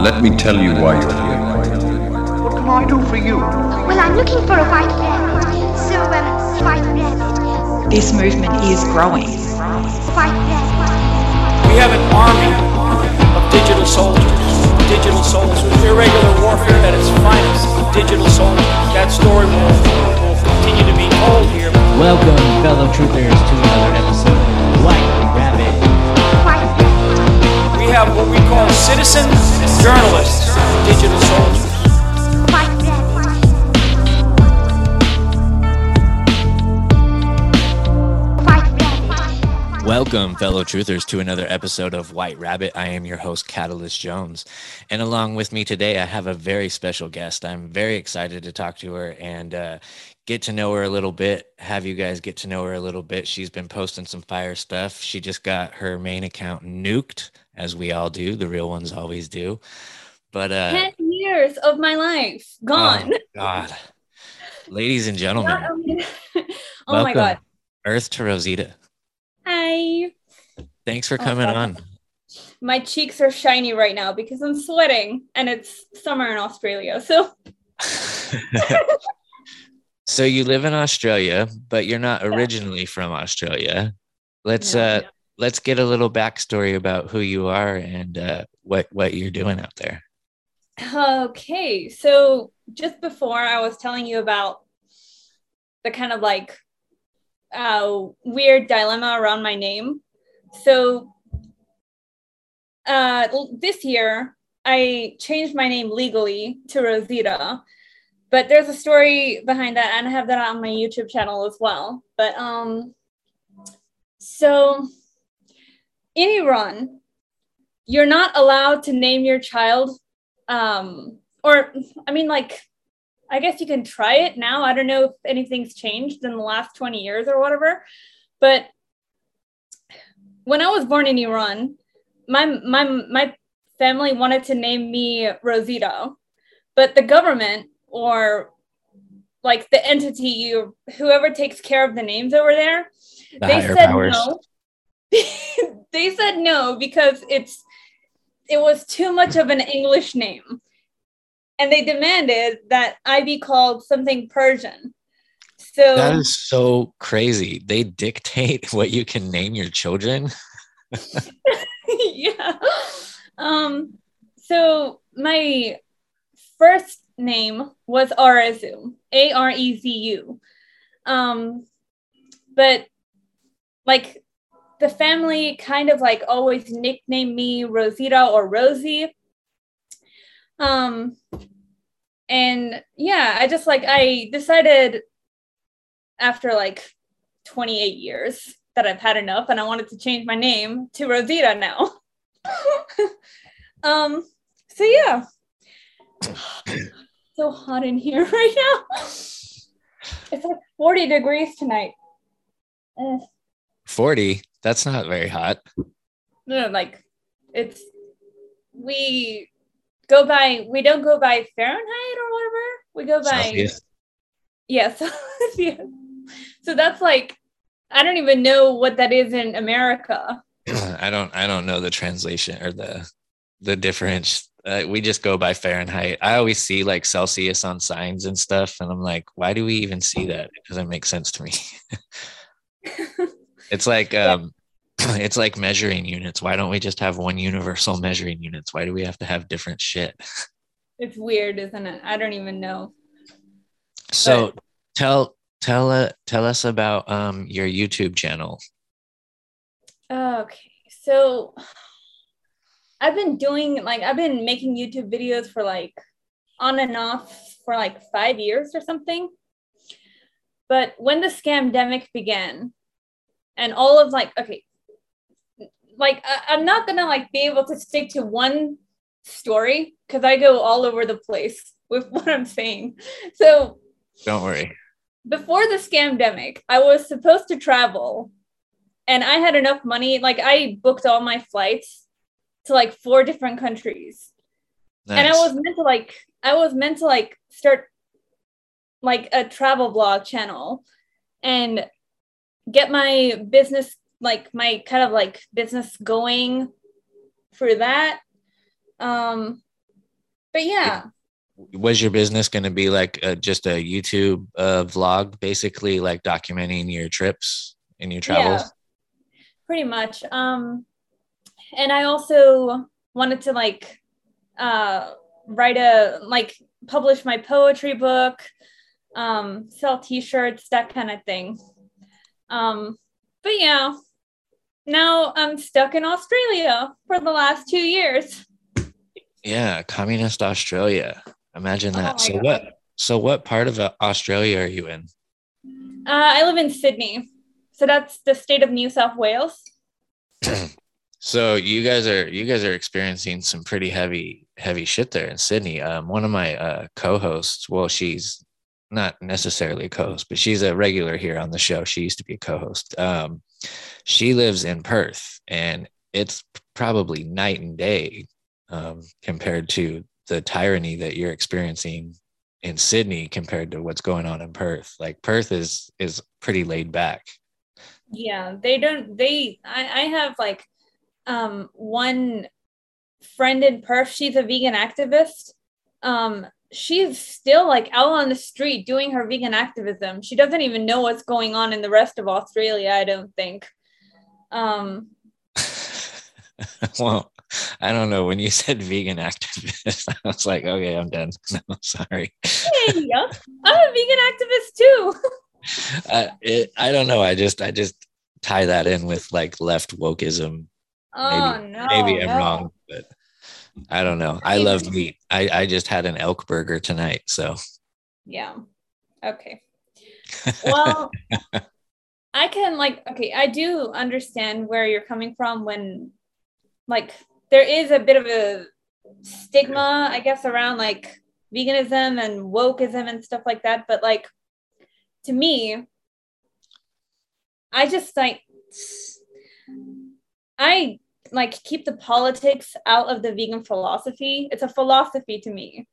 Let me tell you why you're here. What can I do for you? Well, I'm looking for a white rabbit. So, um, white rabbit. This movement is growing. White rabbit. We have an army of digital soldiers. Digital soldiers. Irregular warfare at its finest. Digital soldiers. That story will, will continue to be told here. Welcome, fellow truthers, to another episode what we call citizen journalists, digital soldiers. Welcome, fellow truthers, to another episode of White Rabbit. I am your host, Catalyst Jones. And along with me today, I have a very special guest. I'm very excited to talk to her and uh, get to know her a little bit, have you guys get to know her a little bit. She's been posting some fire stuff. She just got her main account nuked, as we all do. The real ones always do. But uh, 10 years of my life gone. Oh, God. Ladies and gentlemen, oh my god. Earth to Rosita. Hi. Thanks for Oh, coming God. on. My cheeks are shiny right now because I'm sweating and it's summer in Australia. So so you live in Australia, but you're not originally from Australia. Let's No, uh no. Let's get a little backstory about who you are and uh, what what you're doing out there. okay. So just before I was telling you about the kind of like uh weird dilemma around my name. So uh this year I changed my name legally to Rosita. But there's a story behind that and I have that on my YouTube channel as well. But um so in Iran, you're not allowed to name your child um or I mean like I guess you can try it now. I don't know if anything's changed in the last 20 years or whatever. But when I was born in Iran, my my my family wanted to name me Rosita, but the government or like the entity you whoever takes care of the names over there, The they said powers. no. they said no because it's it was too much of an English name. And they demanded that I be called something Persian. So That is so crazy. They dictate what you can name your children. yeah. Um, so my first name was Arezu, A R E Z U. Um, but like the family kind of like always nicknamed me Rosita or Rosie. Um, and yeah, I just like I decided after like 28 years that I've had enough and I wanted to change my name to Rosita now. um, so yeah. so hot in here right now. It's like 40 degrees tonight. Eh, 40. That's not very hot. no, no, like it's we go by we don't go by Fahrenheit or whatever. We go by Celsius. Yes. yes. So that's like I don't even know what that is in America. I don't I don't know the translation or the the difference. Uh, we just go by Fahrenheit. I always see like Celsius on signs and stuff, and I'm like, why do we even see that? It doesn't make sense to me. it's like um, it's like measuring units. Why don't we just have one universal measuring units? Why do we have to have different shit? It's weird, isn't it? I don't even know. So tell tell uh, tell us about um your YouTube channel. Okay. So I've been doing like I've been making YouTube videos for like on and off for like 5 years or something. But when the scamdemic began and all of like okay like I, I'm not gonna like be able to stick to one story because I go all over the place with what I'm saying. So Don't worry. before the scamdemic, I was supposed to travel and I had enough money. Like I booked all my flights to like four different countries. And I was meant to like I was meant to like start like a travel blog channel and get my business like my kind of like business going for that um but yeah, was your business going to be like uh just a YouTube uh, vlog, basically like documenting your trips and your travels? Yeah, pretty much. Um, and I also wanted to like uh, write a like publish my poetry book, um, sell T-shirts, that kind of thing. Um, but yeah, now I'm stuck in Australia for the last two years. Yeah, communist Australia. Imagine Oh that. my so God. what? So what part of uh, Australia are you in? Uh, I live in Sydney, so that's the state of New South Wales. So you guys are you guys are experiencing some pretty heavy heavy shit there in Sydney. Um, one of my uh, co-hosts, well, she's not necessarily a co-host, but she's a regular here on the show. She used to be a co-host. Um, she lives in Perth, and it's probably night and day um, compared to the tyranny that you're experiencing in Sydney compared to what's going on in Perth. Like Perth is is pretty laid back. Yeah, they don't. They I, I have like um one friend in Perth. She's a vegan activist. Um, she's still like out on the street doing her vegan activism. She doesn't even know what's going on in the rest of Australia. I don't think. Um, well, I don't know. When you said vegan activist, I was like, okay, I'm done. No, sorry. hey, yeah, I'm a vegan activist too. I, it, I don't know. I just, I just tie that in with like left wokeism. Oh Maybe, no, maybe I'm no. wrong, but I don't know. I love meat. I, I just had an elk burger tonight. So Yeah. Okay. Well, I can like okay, I do understand where you're coming from when like there is a bit of a stigma, I guess, around like veganism and wokeism and stuff like that, but like to me I just like I like keep the politics out of the vegan philosophy. It's a philosophy to me.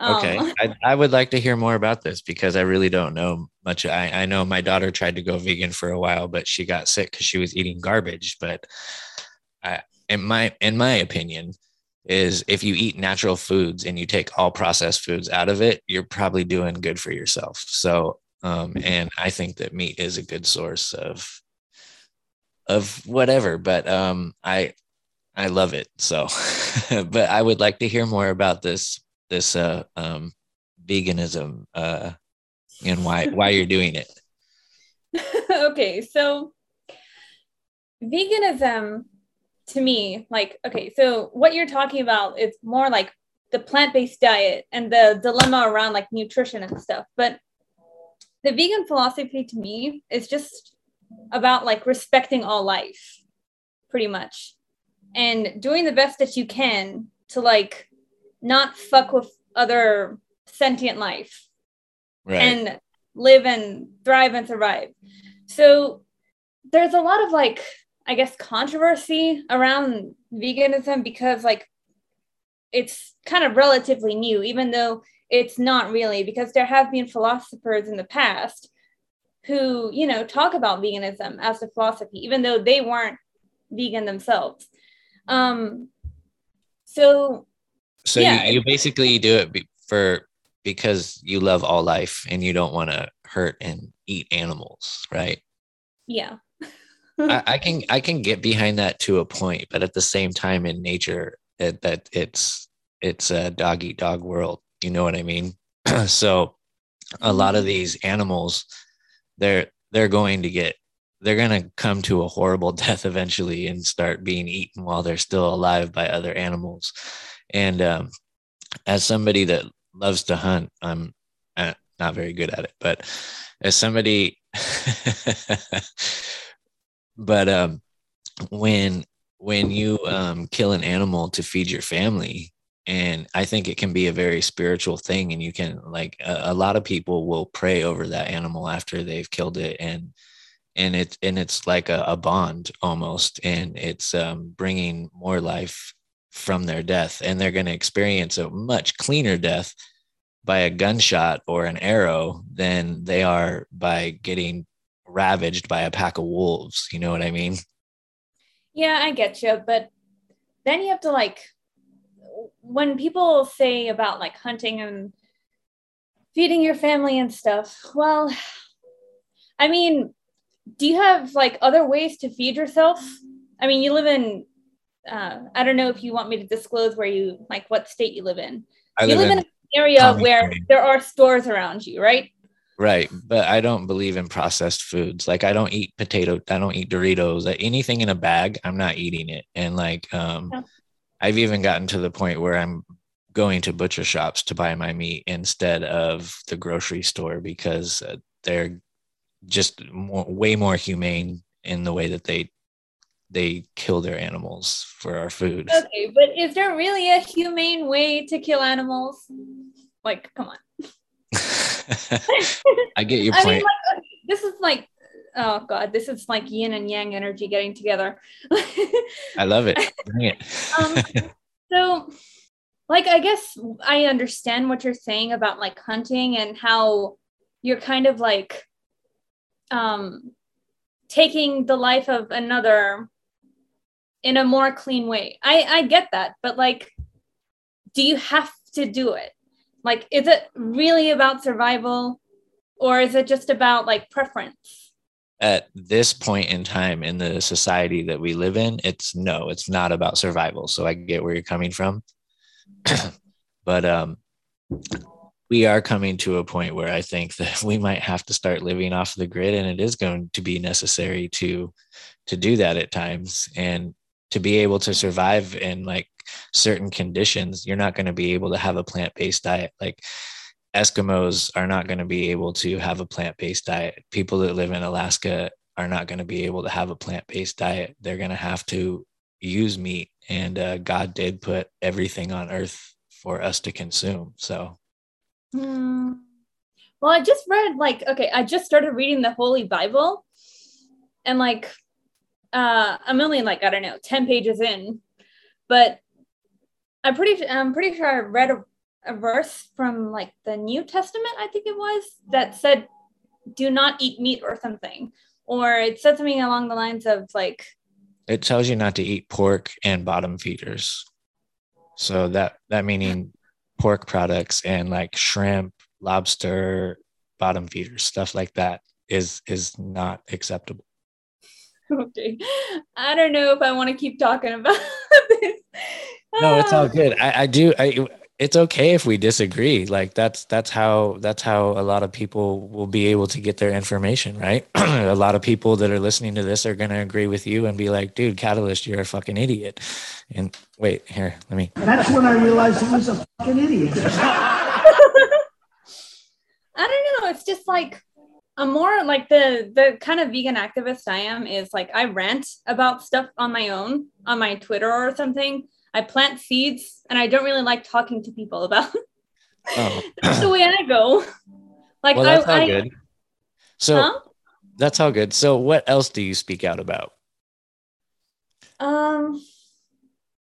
Um, Okay. I, I would like to hear more about this because I really don't know much. I, I know my daughter tried to go vegan for a while, but she got sick because she was eating garbage. But I, in my in my opinion, is if you eat natural foods and you take all processed foods out of it, you're probably doing good for yourself. So um, and I think that meat is a good source of of whatever, but um I I love it. So but I would like to hear more about this this uh um veganism uh and why why you're doing it. okay, so veganism to me, like, okay, so what you're talking about is more like the plant based diet and the dilemma around like nutrition and stuff. But the vegan philosophy to me is just about like respecting all life, pretty much, and doing the best that you can to like not fuck with other sentient life Right. and live and thrive and survive. So there's a lot of like, I guess, controversy around veganism because like it's kind of relatively new, even though it's not really, because there have been philosophers in the past who, you know, talk about veganism as a philosophy, even though they weren't vegan themselves. Um, so so yeah, you, you basically do it be, for because you love all life and you don't want to hurt and eat animals, right? yeah, I, I can I can get behind that to a point, but at the same time, in nature, it, that it's it's a dog eat dog world. You know what I mean? so a lot of these animals, they're they're going to get they're going to come to a horrible death eventually and start being eaten while they're still alive by other animals. And um, as somebody that loves to hunt, I'm uh, not very good at it, but as somebody, but um, when when you um, kill an animal to feed your family, and I think it can be a very spiritual thing, and you can like a, a lot of people will pray over that animal after they've killed it, and and it's and it's like a, a bond almost, and it's um, bringing more life from their death, and they're going to experience a much cleaner death by a gunshot or an arrow than they are by getting ravaged by a pack of wolves. You know what I mean? Yeah, I get you, but then you have to like when people say about like hunting and feeding your family and stuff, well, I mean, do you have like other ways to feed yourself? I mean, you live in, uh, I don't know if you want me to disclose where you, like what state you live in. I you live live in, in an area Tommy where County. there are stores around you, right? Right. But I don't believe in processed foods. Like I don't eat potato, I don't eat Doritos, anything in a bag, I'm not eating it. And like um. I've even gotten to the point where I'm going to butcher shops to buy my meat instead of the grocery store because uh, they're just more, way more humane in the way that they they kill their animals for our food. Okay, but is there really a humane way to kill animals? Like, come on. I get your I point. mean, like, this is like, oh god, this is like yin and yang energy getting together. I love it. Bring it. um, so, like, I guess I understand what you're saying about like hunting and how you're kind of like, um, taking the life of another in a more clean way. I I get that, but like, do you have to do it? Like, is it really about survival, or is it just about like preference? At this point in time in the society that we live in, it's no, it's not about survival. So I get where you're coming from. but um we are coming to a point where I think that we might have to start living off the grid and it is going to be necessary to to do that at times and to be able to survive in like certain conditions you're not going to be able to have a plant-based diet like Eskimos are not going to be able to have a plant based diet. People that live in Alaska are not going to be able to have a plant based diet. They're going to have to use meat. And uh, God did put everything on earth for us to consume. So, Hmm. Well, I just read like okay, I just started reading the Holy Bible, and like, uh, I'm only like I don't know ten pages in, but I'm pretty I'm pretty sure I read a, a verse from like the New Testament, I think it was, that said, "Do not eat meat" or something, or it said something along the lines of like, it tells you not to eat pork and bottom feeders. So that that meaning pork products and like shrimp, lobster, bottom feeders, stuff like that is is not acceptable. okay, I don't know if I want to keep talking about this. no it's all good i, I do I, it's okay if we disagree like that's that's how that's how a lot of people will be able to get their information right a lot of people that are listening to this are going to agree with you and be like dude catalyst you're a fucking idiot and wait here let me that's when I realized he was a fucking idiot. I don't know. It's just like I'm more like the the kind of vegan activist I am is like I rant about stuff on my own on my Twitter or something. I plant seeds and I don't really like talking to people about. oh That's the way I go. Like well that's I, all I good so Huh? that's all good so what else do you speak out about um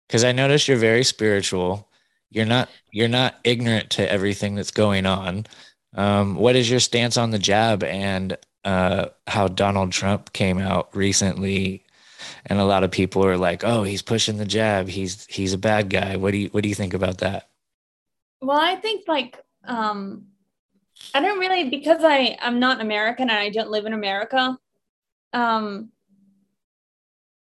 because i notice you're very spiritual you're not you're not ignorant to everything that's going on um, what is your stance on the jab and uh, how donald trump came out recently and a lot of people are like oh he's pushing the jab. He's he's a bad guy. What do you what do you think about that? Well I think like um I don't really because I I'm not American and I don't live in America. Um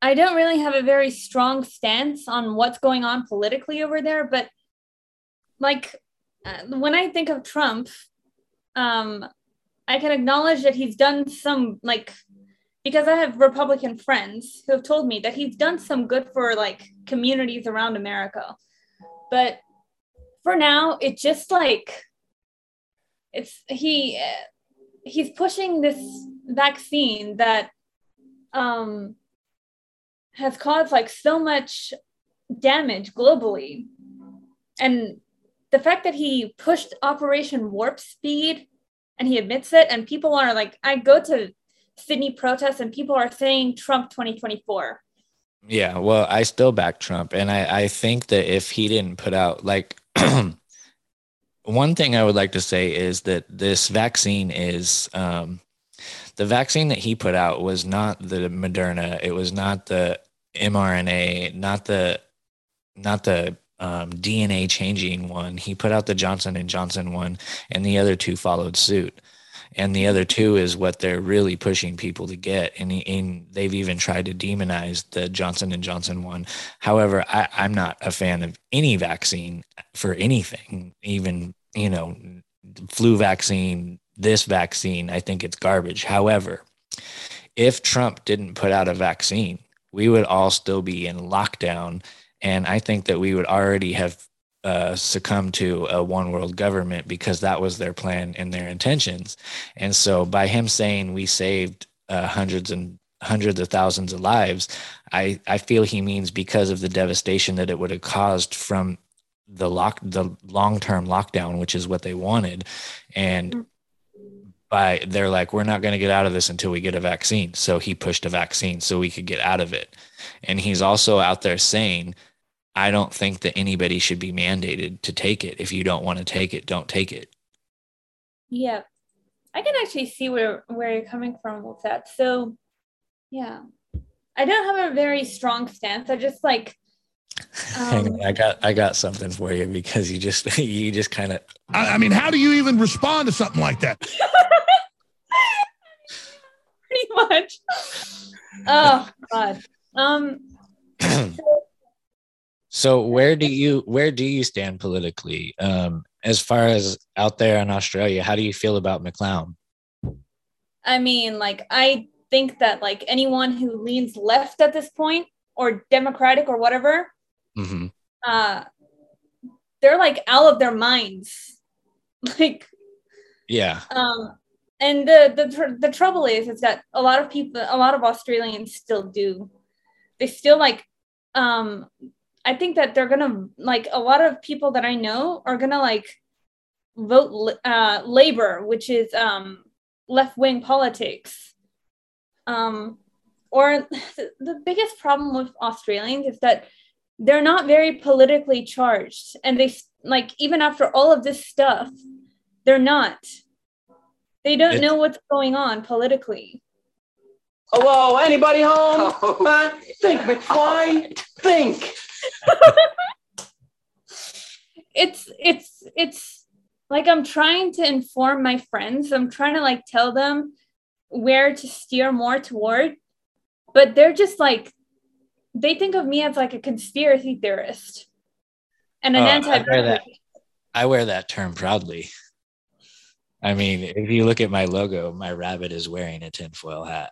I don't really have a very strong stance on what's going on politically over there, but like uh, when I think of Trump, um, I can acknowledge that he's done some like because I have Republican friends who have told me that he's done some good for like communities around America, but for now, it just like it's he he's pushing this vaccine that um has caused like so much damage globally. And the fact that he pushed operation warp speed and he admits it and people are like i go to sydney protests and people are saying trump 2024 yeah well i still back trump and i i think that if he didn't put out like one thing i would like to say is that this vaccine is um the vaccine that he put out was not the Moderna. It was not the mRNA, not the not the um, DNA changing one. He put out the Johnson and Johnson one, and the other two followed suit. And the other two is what they're really pushing people to get, and, and they've even tried to demonize the Johnson and Johnson one. However, I, I'm not a fan of any vaccine for anything, even you know, flu vaccine, this vaccine. I think it's garbage. However, if Trump didn't put out a vaccine, we would all still be in lockdown and I think that we would already have uh, succumbed to a one world government because that was their plan and their intentions. And so by him saying we saved uh, hundreds and hundreds of thousands of lives, I, I feel he means because of the devastation that it would have caused from the lock the long term lockdown, which is what they wanted. And mm-hmm. by they're like, we're not going to get out of this until we get a vaccine. So he pushed a vaccine so we could get out of it. And he's also out there saying, I don't think that anybody should be mandated to take it. If you don't want to take it, don't take it. Yeah. I can actually see where where you're coming from with that. So, yeah. I don't have a very strong stance. I just like um, Hang on, I got I got something for you because you just you just kind of I, I mean, how do you even respond to something like that? Pretty much. Oh God. Um so where do you where do you stand politically? Um, as far as out there in Australia, how do you feel about McLeod? I mean, like I think that like anyone who leans left at this point or democratic or whatever, mm-hmm. uh, they're like out of their minds. Like, yeah. Um, and the the the trouble is, is that a lot of people, a lot of Australians still do. They still like um I think that they're gonna like a lot of people that I know are gonna like vote uh, labor, which is um, left wing politics. Um, or the biggest problem with Australians is that they're not very politically charged, and they like even after all of this stuff, they're not. They don't know what's going on politically. Hello, anybody home? Uh, think, McFly. Think. it's it's it's like I'm trying to inform my friends. I'm trying to like tell them where to steer more toward, but they're just like they think of me as like a conspiracy theorist and an oh, anti. I wear, that, I wear that term proudly. I mean, if you look at my logo, my rabbit is wearing a tinfoil hat.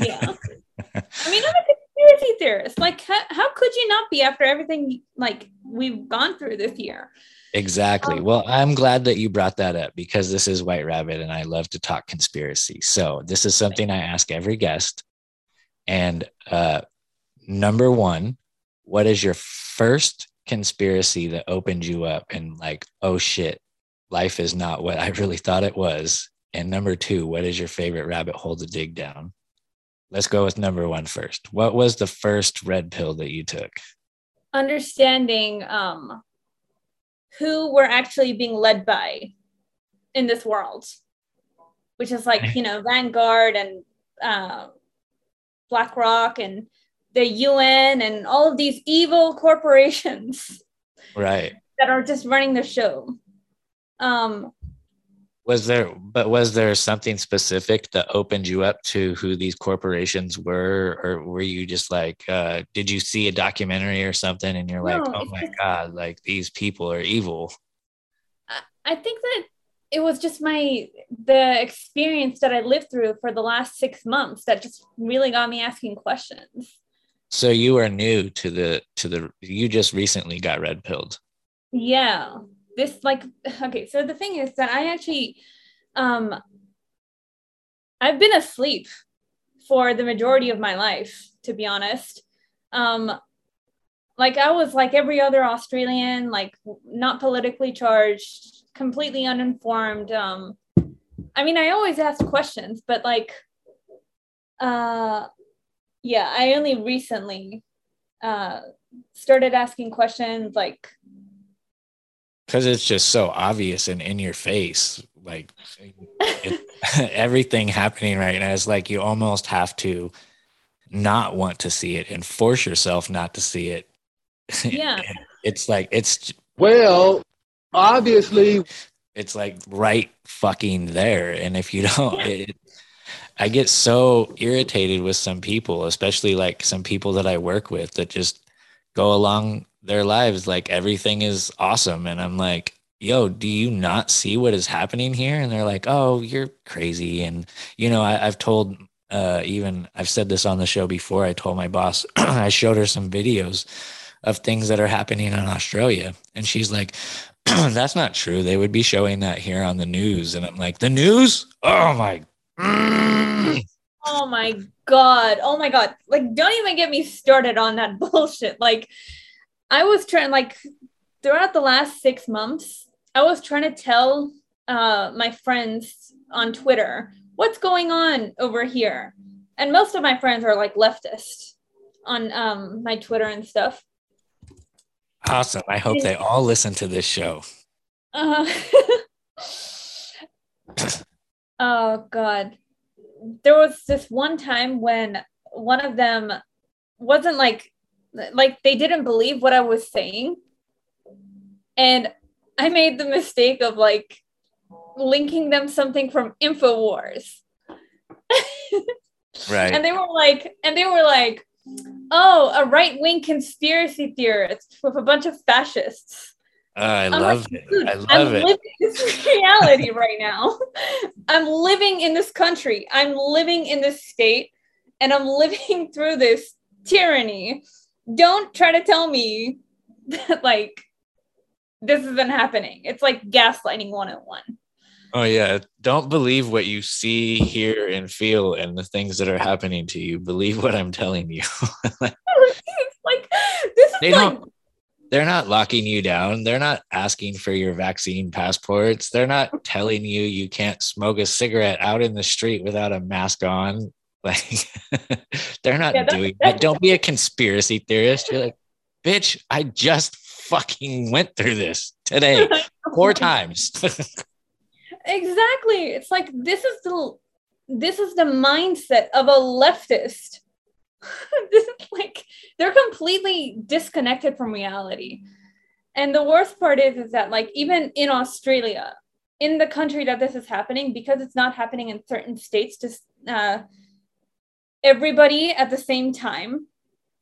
yeah. I mean, I'm a conspiracy theorist. Like, how, how could you not be after everything like we've gone through this year? Exactly. Um, well, I'm glad that you brought that up because this is White Rabbit and I love to talk conspiracy. So, this is something I ask every guest. And uh, number one, what is your first conspiracy that opened you up and like, oh shit, life is not what I really thought it was? And number two, what is your favorite rabbit hole to dig down? Let's go with number one first. What was the first red pill that you took? Understanding um, who we're actually being led by in this world, which is like, you know, Vanguard and uh, BlackRock and the UN and all of these evil corporations. Right. That are just running the show. Um, was there but was there something specific that opened you up to who these corporations were? Or were you just like uh, did you see a documentary or something and you're like oh my god like these people are evil i think that it was just my the experience that i lived through for the last six months that just really got me asking questions. So you are new to the to the you just recently got red pilled. Yeah this like okay so the thing is that i actually um i've been asleep for the majority of my life to be honest. Um like i was like every other australian like not politically charged completely uninformed um i mean i always ask questions but like uh yeah i only recently uh started asking questions like because it's just so obvious and in your face like it, everything happening right now is like you almost have to not want to see it and force yourself not to see it. Yeah. It's like it's Well, obviously, it's like right fucking there and if you don't it, i get so irritated with some people especially like some people that i work with that just go along their lives like everything is awesome and i'm like yo do you not see what is happening here and they're like oh you're crazy and you know I, i've told uh, even i've said this on the show before i told my boss i showed her some videos of things that are happening in australia and she's like that's not true. They would be showing that here on the news. And I'm like, the news? Oh my. Oh my god. Oh my god. Like don't even get me started on that bullshit. Like I was trying like throughout the last 6 months, I was trying to tell uh my friends on Twitter what's going on over here. And most of my friends are like leftist on um my Twitter and stuff. Awesome. I hope they all listen to this show. Uh, oh god. There was this one time when one of them wasn't like like they didn't believe what I was saying. And I made the mistake of like linking them something from InfoWars. right. And they were like and they were like oh, a right wing conspiracy theorist with a bunch of fascists. Oh, I I'm love like, it. I love I'm it. living this reality right now. I'm living in this country. I'm living in this state, and I'm living through this tyranny. Don't try to tell me that like this isn't happening. It's like gaslighting 101. Oh yeah. Don't believe what you see, hear, and feel and the things that are happening to you. Believe what I'm telling you. like this is they like don't they're not locking you down. They're not asking for your vaccine passports. They're not telling you you can't smoke a cigarette out in the street without a mask on. Like they're not Yeah, that's- doing that. Don't be a conspiracy theorist. You're like, bitch, I just fucking went through this today four times. exactly it's like this is the this is the mindset of a leftist this is like they're completely disconnected from reality and the worst part is is that like even in australia in the country that this is happening because it's not happening in certain states just uh, everybody at the same time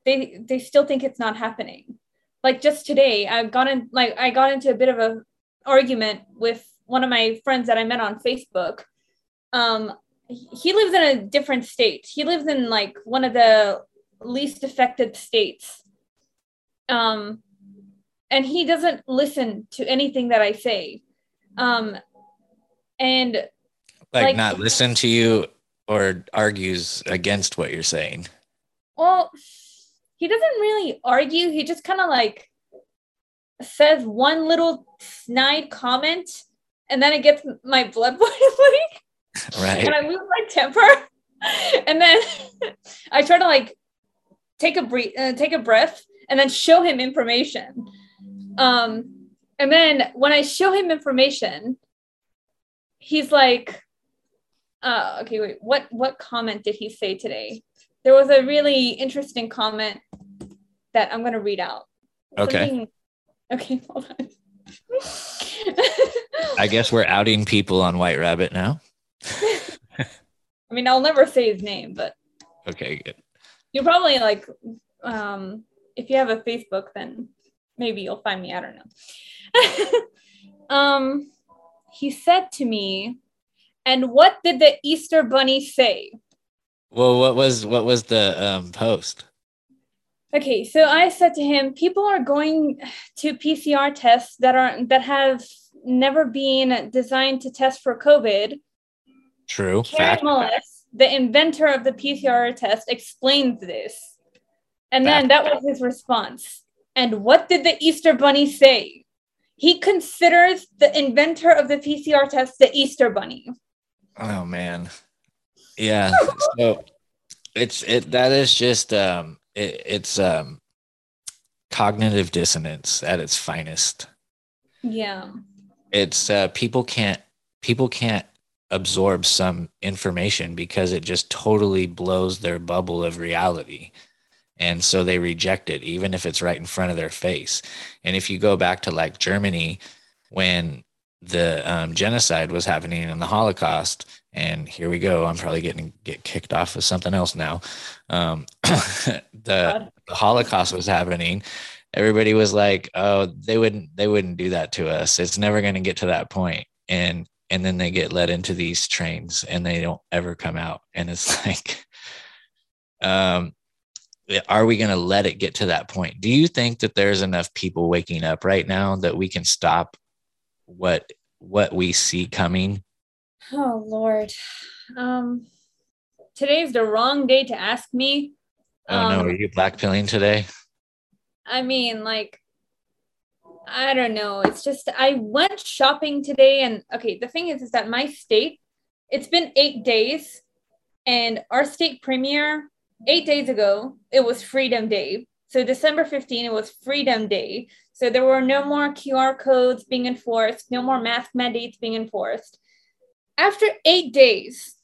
they they still think it's not happening like just today i got in like i got into a bit of a argument with one of my friends that I met on Facebook. Um, he lives in a different state. He lives in like one of the least affected states. Um, and he doesn't listen to anything that I say. Um, and like, Like- not listen to you or argues against what you're saying. well, he doesn't really argue. He just kind of like says one little snide comment, and then it gets my blood boiling. Right. and I lose my temper. and then I try to like take a breath, uh, take a breath, and then show him information. Um, and then when I show him information, he's like, uh, "Okay, wait. What what comment did he say today? There was a really interesting comment that I'm gonna read out. Okay. Something- Okay, hold on. I guess we're outing people on White Rabbit now. I mean, I'll never say his name, but Okay, good. you probably like um if you have a facebook then maybe you'll find me i don't know um he said to me and what did the easter bunny say Well, what was what was the um, post? okay so i said to him people are going to pcr tests that are that have never been designed to test for covid True. Kary Mullis, the inventor of the PCR test, explains this. And then that was his response. And what did the Easter Bunny say? He considers the inventor of the PCR test the Easter Bunny. Oh man. Yeah. So it's it that is just um it, it's um cognitive dissonance at its finest. Yeah. It's uh people can't people can't absorb some information because it just totally blows their bubble of reality. And so they reject it, even if it's right in front of their face. And if you go back to like Germany, when the um, genocide was happening in the Holocaust, and here we go. I'm probably getting get kicked off with something else now. Um, the, the Holocaust was happening. Everybody was like, "Oh, they wouldn't they wouldn't do that to us. It's never going to get to that point." And and then they get led into these trains and they don't ever come out. And it's like, um, are we going to let it get to that point? Do you think that there's enough people waking up right now that we can stop what what we see coming? Oh Lord. Um today's the wrong day to ask me. Oh Um, no, are you blackpilling today? I mean, like, I don't know. It's just I went shopping today, and okay, the thing is, is that my state, it's been eight days, and our state premier eight days ago, it was Freedom Day. So December 15, it was Freedom Day. So there were no more QR codes being enforced, no more mask mandates being enforced. After eight days,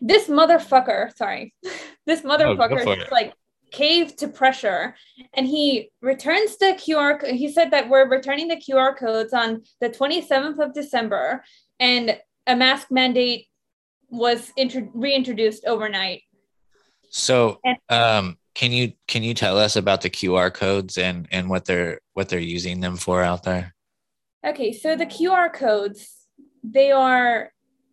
this motherfucker, sorry, this Oh, motherfucker it. like caved to pressure and he returns the QR he said that we're returning the QR codes on the 27th of December and a mask mandate was intro- reintroduced overnight. So, um, can you can you tell us about the QR codes and and what they're what they're using them for out there? Okay, so the QR codes, they are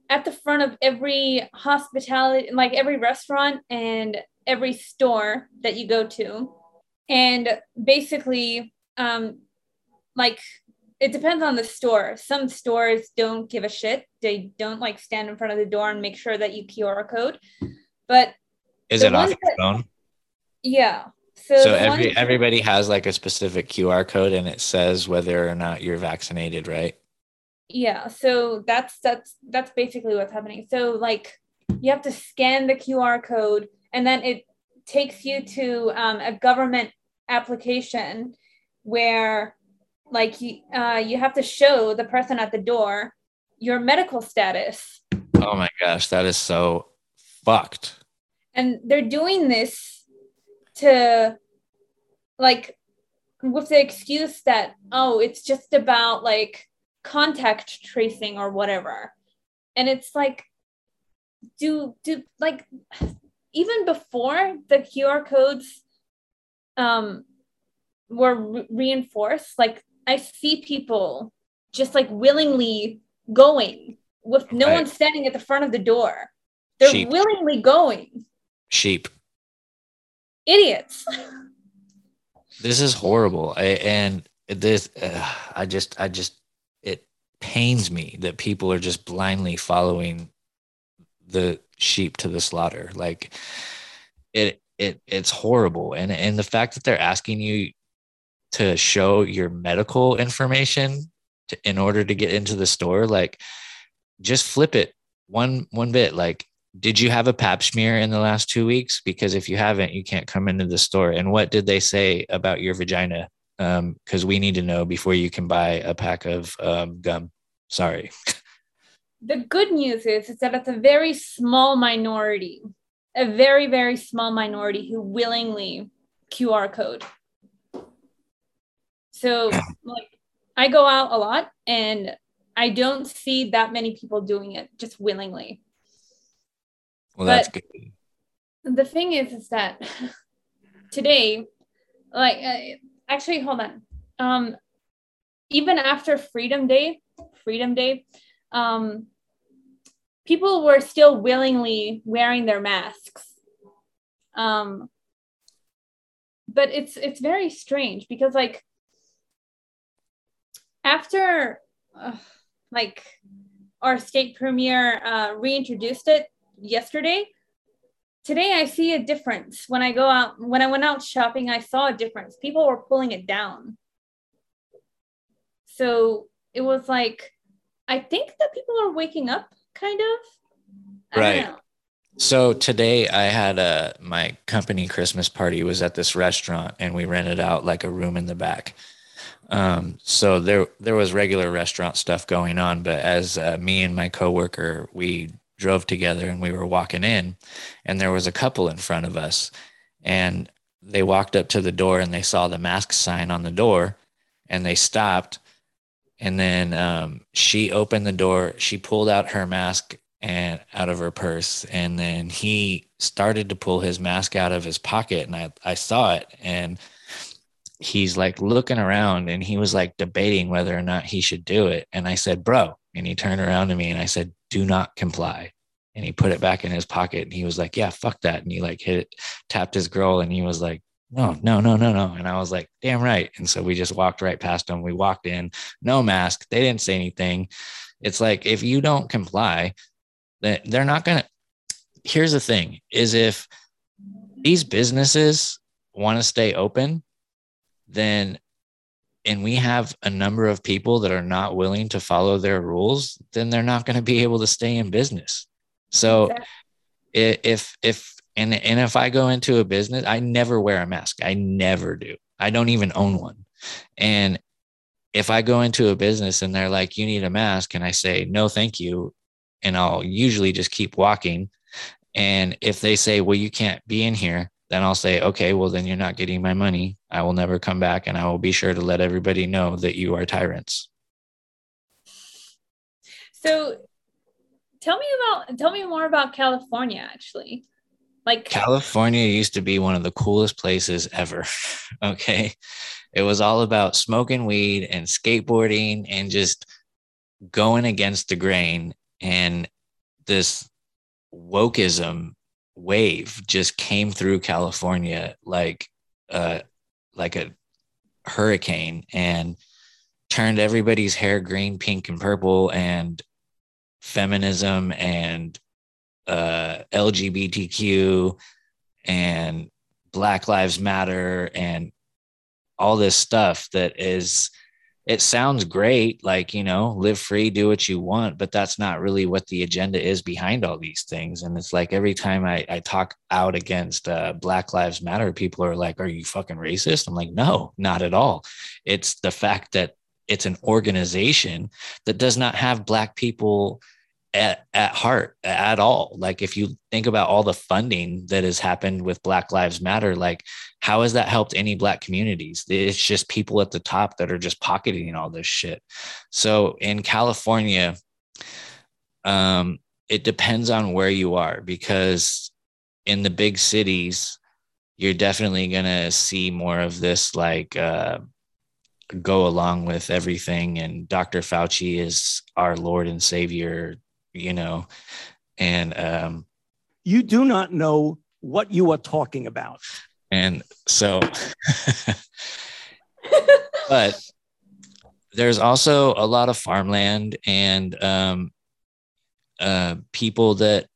at the front of every hospitality, like every restaurant and every store that you go to. And basically, um, like it depends on the store. Some stores don't give a shit. They don't like stand in front of the door and make sure that you QR code. But Is it off your phone? Yeah. So, So every ones- everybody has like a specific QR code and it says whether or not you're vaccinated, right? yeah so that's that's that's basically what's happening so like you have to scan the qr code and then it takes you to um, a government application where like you, uh, you have to show the person at the door your medical status Oh my gosh, that is so fucked. and they're doing this to like with the excuse that oh it's just about like contact tracing or whatever and it's like do do like even before the qr codes um were re- reinforced like i see people just like willingly going with no Right. one standing at the front of the door they're Sheep. willingly going Sheep. Idiots This is horrible. I, and this uh, I just I just it pains me that people are just blindly following the sheep to the slaughter. Like it it it's horrible. And and the fact that they're asking you to show your medical information to, in order to get into the store like just flip it one one bit like did you have a pap smear in the last two weeks? Because if you haven't you can't come into the store. And what did they say about your vagina? Because we need to know before you can buy a pack of um, gum. Sorry. The good news is, is that it's a very small minority, a very, very small minority who willingly QR code. So, like, I go out a lot and I don't see that many people doing it just willingly. Well that's But- good The thing is, is that today, like, uh, actually, hold on. Um, even after Freedom Day, Freedom Day, um, people were still willingly wearing their masks. Um, but it's it's very strange because like after uh, like our state premier uh, reintroduced it yesterday. Today i see a difference. When i go out when i went out shopping i saw a difference. People were pulling it down. So it was like i think that people are waking up kind of. Right. So today I had a my company Christmas party was at this restaurant and we rented out like a room in the back. Um, so there there was regular restaurant stuff going on, but as uh, me and my coworker we drove together and we were walking in, and there was a couple in front of us, and they walked up to the door and they saw the mask sign on the door and they stopped and then um, she opened the door she pulled out her mask and out of her purse and then he started to pull his mask out of his pocket and I, I saw it and he's like looking around and he was like debating whether or not he should do it. And i said bro and he turned around to me and i said do not comply. And he put it back in his pocket and he was like yeah fuck that. And he like hit it tapped his girl and he was like no no no no no. And i was like damn right. And so we just walked right past him. We walked in no mask. They didn't say anything. It's like if you don't comply that they're not gonna here's the thing is if these businesses want to stay open then and we have a number of people that are not willing to follow their rules then they're not going to be able to stay in business. So Exactly. if if and and if i go into a business i never wear a mask. I never do. I don't even own one. And if i go into a business and they're like you need a mask and i say no thank you and i'll usually just keep walking. And if they say well you can't be in here then i'll say okay well then you're not getting my money i will never come back and i will be sure to let everybody know that you are tyrants So tell me about tell me more about California actually. Like California used to be one of the coolest places ever. okay. It was all about smoking weed and skateboarding and just going against the grain. And this wokeism wave just came through California like uh like a hurricane and turned everybody's hair green, pink, and purple and feminism and uh, LGBTQ and Black Lives Matter and all this stuff that is, it sounds great, like, you know, live free, do what you want, but that's not really what the agenda is behind all these things. And it's like every time I, I talk out against uh, Black Lives Matter, people are like, Are you fucking racist? I'm like, No, not at all. It's the fact that it's an organization that does not have Black people at, at heart at all. Like if you think about all the funding that has happened with Black Lives Matter, like how has that helped any Black communities? It's just people at the top that are just pocketing all this shit. So in California, um, it depends on where you are because in the big cities, you're definitely gonna see more of this like uh, go along with everything. And Dr. Fauci is our Lord and Savior you know and um You do not know what you are talking about. and so but there's also a lot of farmland and um uh people that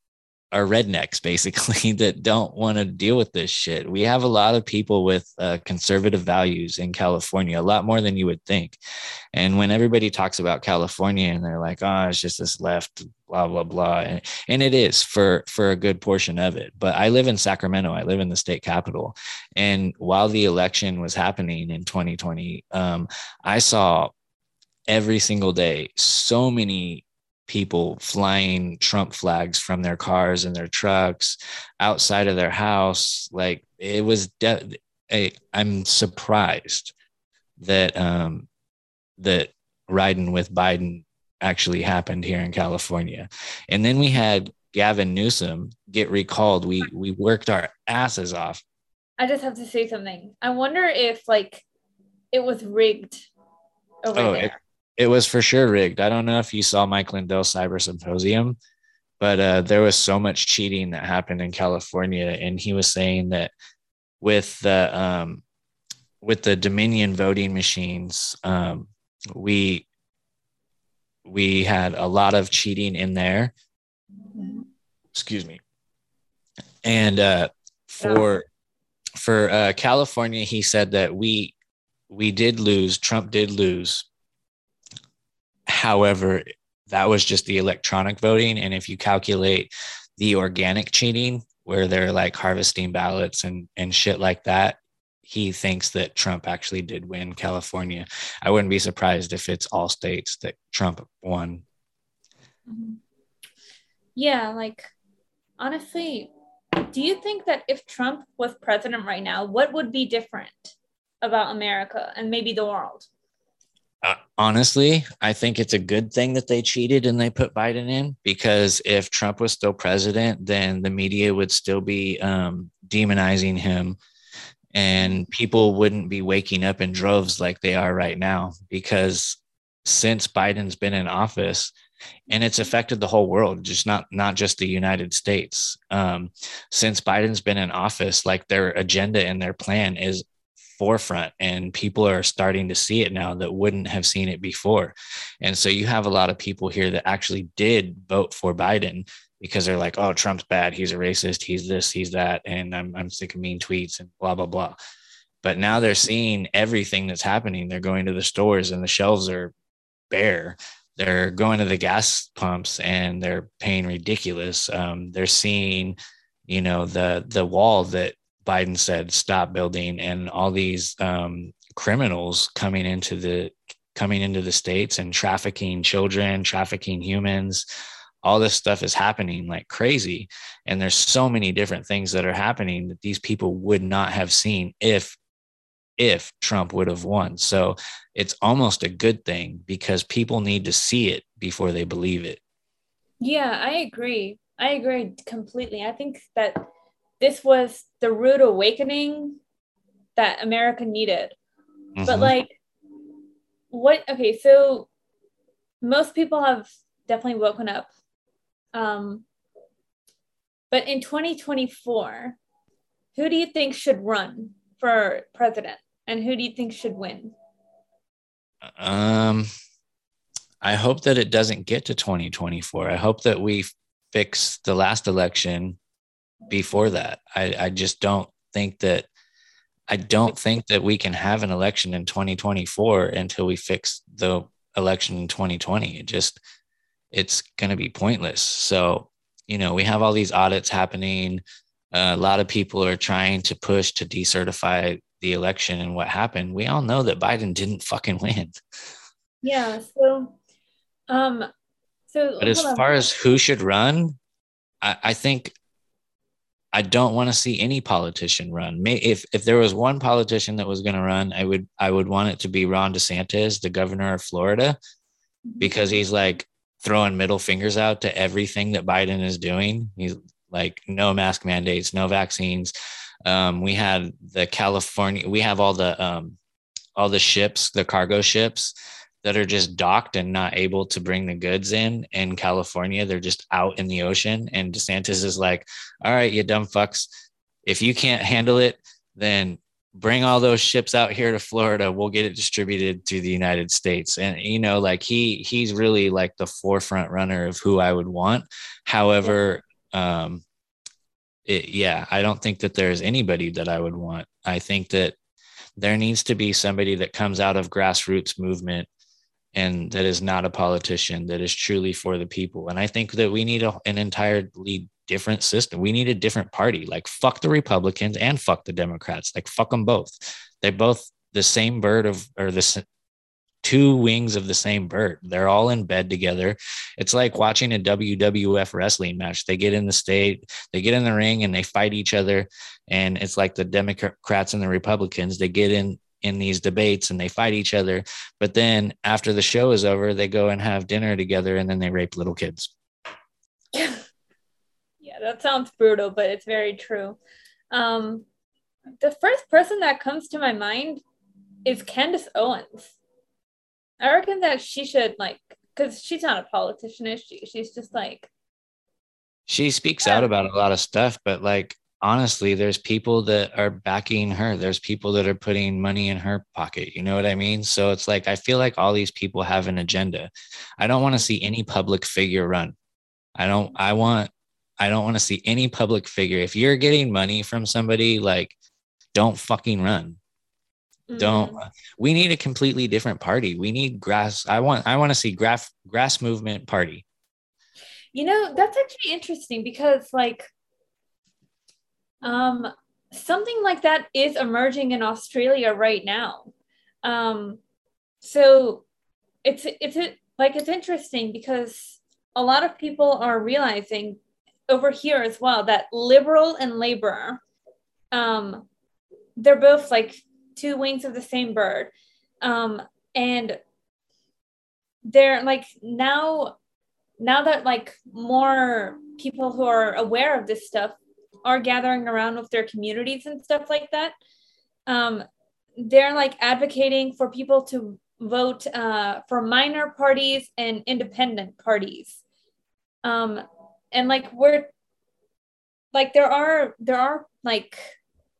are rednecks basically that don't want to deal with this shit. We have a lot of people with uh, conservative values in California, a lot more than you would think. And when everybody talks about California and they're like, oh, it's just this left, blah, blah, blah. And, and it is for, for a good portion of it. But I live in Sacramento, I live in the state capital. And while the election was happening in 2020, um, I saw every single day so many people flying Trump flags from their cars and their trucks outside of their house. Like it was, de- I, I'm surprised that um, that riding with Biden actually happened here in California. And then we had Gavin Newsom get recalled. We we worked our asses off. I just have to say something. I wonder if like it was rigged over Oh, there. It, was for sure rigged. I don't know if you saw Mike Lindell Cyber Symposium, but uh, there was so much cheating that happened in California, and he was saying that with the um, with the Dominion voting machines, um, we we had a lot of cheating in there. Excuse me, and uh, for for uh, California, he said that we we did lose. Trump did lose. However, that was just the electronic voting, and if you calculate the organic cheating, where they're like harvesting ballots and and shit like that, he thinks that Trump actually did win California. I wouldn't be surprised if it's all states that Trump won. Mhm. Yeah, like honestly, do you think that if Trump was president right now, what would be different about America and maybe the world? Uh, honestly, I think it's a good thing that they cheated and they put Biden in because if Trump was still president, then the media would still be um, demonizing him and people wouldn't be waking up in droves like they are right now because since Biden's been in office, and it's affected the whole world just not not just the united states. Um, since biden's been in office like their agenda and their plan is forefront and people are starting to see it now that wouldn't have seen it before. And so you have a lot of people here that actually did vote for biden because they're like oh trump's bad. He's a racist. He's this he's that and i'm, I'm sick of mean tweets and blah blah blah. But now they're seeing everything that's happening. They're going to the stores and the shelves are bare. They're going to the gas pumps and they're paying ridiculous. Um, they're seeing, you know, the the wall that Biden said stop building, and all these um, criminals coming into the coming into the states and trafficking children, trafficking humans. All this stuff is happening like crazy, and there's so many different things that are happening that these people would not have seen if if Trump would have won. So it's almost a good thing because people need to see it before they believe it. Yeah, I agree. I agree completely. I think that this was the rude awakening that America needed. Mm-hmm. But like what okay, so most people have definitely woken up. Um but in 2024, who do you think should run for president? And who do you think should win? Um, I hope that it doesn't get to 2024. I hope that we fix the last election before that. I, I just don't think that I don't think that we can have an election in 2024 until we fix the election in 2020. It just it's going to be pointless. So, you know, we have all these audits happening. Uh, a lot of people are trying to push to decertify the election and what happened, we all know that Biden didn't fucking win. Yeah. So, um, so, but as far as who should run, I, I think I don't want to see any politician run. If if there was one politician that was going to run, I would I would want it to be Ron DeSantis, the governor of Florida, because he's like throwing middle fingers out to everything that Biden is doing. He's like no mask mandates, no vaccines, um, we had the California. We have all the um, all the ships, the cargo ships that are just docked and not able to bring the goods in in California. They're just out in the ocean. And DeSantis is like, all right, you dumb fucks. If you can't handle it, then bring all those ships out here to Florida. We'll get it distributed to the United States. And you know, like he he's really like the forefront runner of who I would want. However, um, it, yeah, I don't think that there's anybody that I would want. I think that there needs to be somebody that comes out of grassroots movement and that is not a politician that is truly for the people. And I think that we need a, an entirely different system. We need a different party. Like fuck the Republicans and fuck the Democrats. Like fuck them both. They're both the same bird of or the two wings of the same bird. They're all in bed together. It's like watching a WWF wrestling match. They get in the state, they get in the ring and they fight each other. And it's like the Democrats and the Republicans, they get in in these debates and they fight each other. But then after the show is over, they go and have dinner together and then they rape little kids. yeah, that sounds brutal, but it's very true. Um, the first person that comes to my mind is Candace Owens. I reckon that she should like because she's not a politician, is she? She's just like she speaks out about a lot of stuff, but like honestly, there's people that are backing her. There's people that are putting money in her pocket. You know what I mean? So it's like I feel like all these people have an agenda. I don't want to see any public figure run. I don't I want I don't want to see any public figure. If you're getting money from somebody, like don't fucking run. Mm-hmm. Don't we need a completely different party? We need grass. I want I want to see grass grass movement party. You know, that's actually interesting because like um something like that is emerging in Australia right now. Um so it's it's like it's interesting because a lot of people are realizing over here as well that liberal and labor, um, they're both like two wings of the same bird. Um, and they're like now, now that like more people who are aware of this stuff are gathering around with their communities and stuff like that, um, they're like advocating for people to vote uh, for minor parties and independent parties. Um, and like we're like there are there are like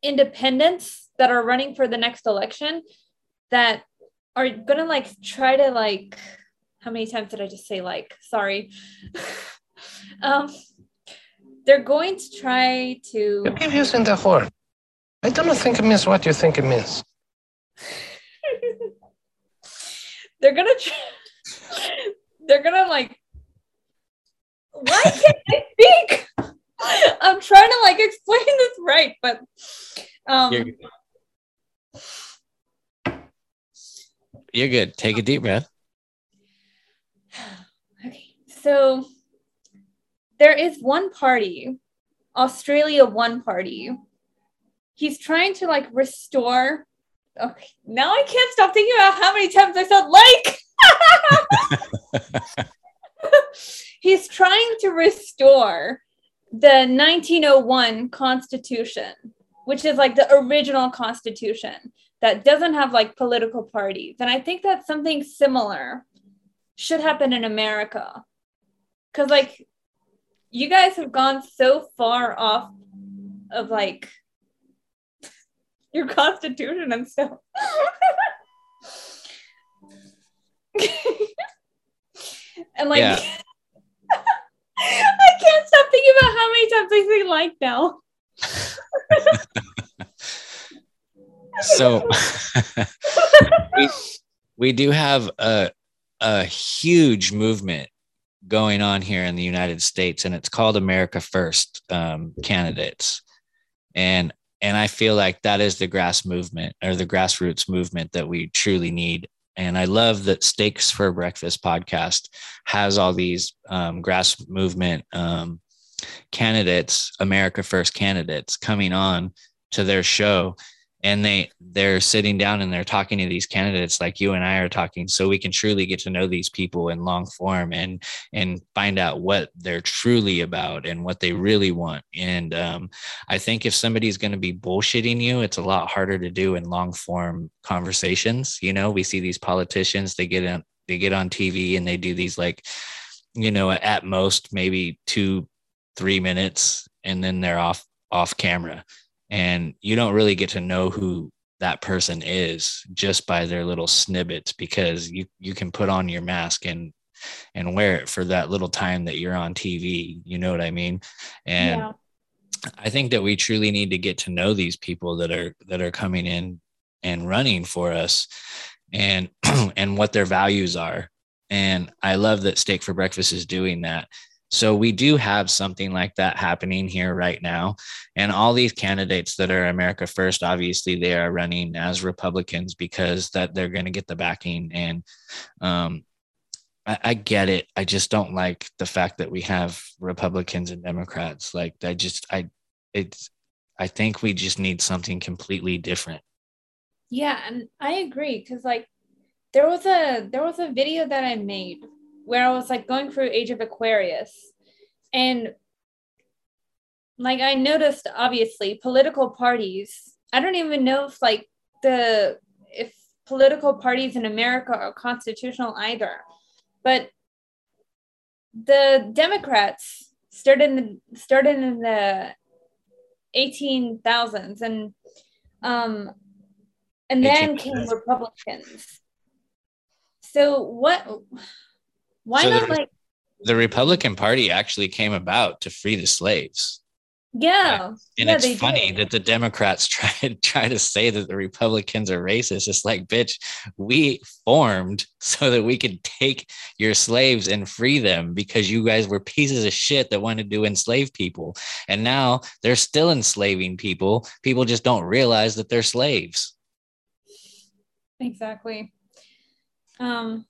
independents that are running for the next election that are gonna like try to like how many times did I just say like sorry um they're going to try to You keep using the word. I don't think it means what you think it means. they're gonna try, they're gonna like why can't I speak? I'm trying to like explain this right, but um You're, you're good. Take a deep breath. Okay, so there is one party, Australia One Party. He's trying to like restore. Okay, now I can't stop thinking about how many times I said like. He's trying to restore the 1901 Constitution, which is like the original Constitution that doesn't have like political parties. And I think that something similar should happen in America. Because, like, you guys have gone so far off of like your Constitution and stuff. and like, Yeah. I can't stop thinking about how many times I say like now. So we, we do have a, a huge movement going on here in the United States, and it's called America First um, candidates. And and I feel like that is the grass movement or the grassroots movement that we truly need. And I love that Steaks for Breakfast podcast has all these um, grass movement um, candidates, America First candidates coming on to their show and they they're sitting down and they're talking to these candidates like you and I are talking so we can truly get to know these people in long form and and find out what they're truly about and what they really want. And um, I think if somebody's going to be bullshitting you it's a lot harder to do in long form conversations. You know we see these politicians they get on they get on TV and they do these like you know at most maybe 2 3 minutes and then they're off off camera and you don't really get to know who that person is just by their little snippets because you you can put on your mask and and wear it for that little time that you're on TV you know what I mean? And Yeah. I think that we truly need to get to know these people that are that are coming in and running for us and and what their values are. And I love that Steak for Breakfast is doing that so we do have something like that happening here right now. And all these candidates that are America First, obviously they are running as Republicans because that they're going to get the backing. And um, I, I get it. I just don't like the fact that we have Republicans and Democrats. Like I just I it's I think we just need something completely different. Yeah, and I agree because like there was a there was a video that I made where I was like going through Age of Aquarius, and like I noticed obviously political parties. I don't even know if like the if political parties in America are constitutional either, but the Democrats started in the started in the 18,000s and um and then came Republicans. So what why So not the- like The Republican Party actually came about to free the slaves. yeah. And yeah, it's funny did. that the Democrats try try to say that the Republicans are racist. It's like, bitch, we formed so that we could take your slaves and free them because you guys were pieces of shit that wanted to enslave people. And now they're still enslaving people. People just don't realize that they're slaves. Exactly. Um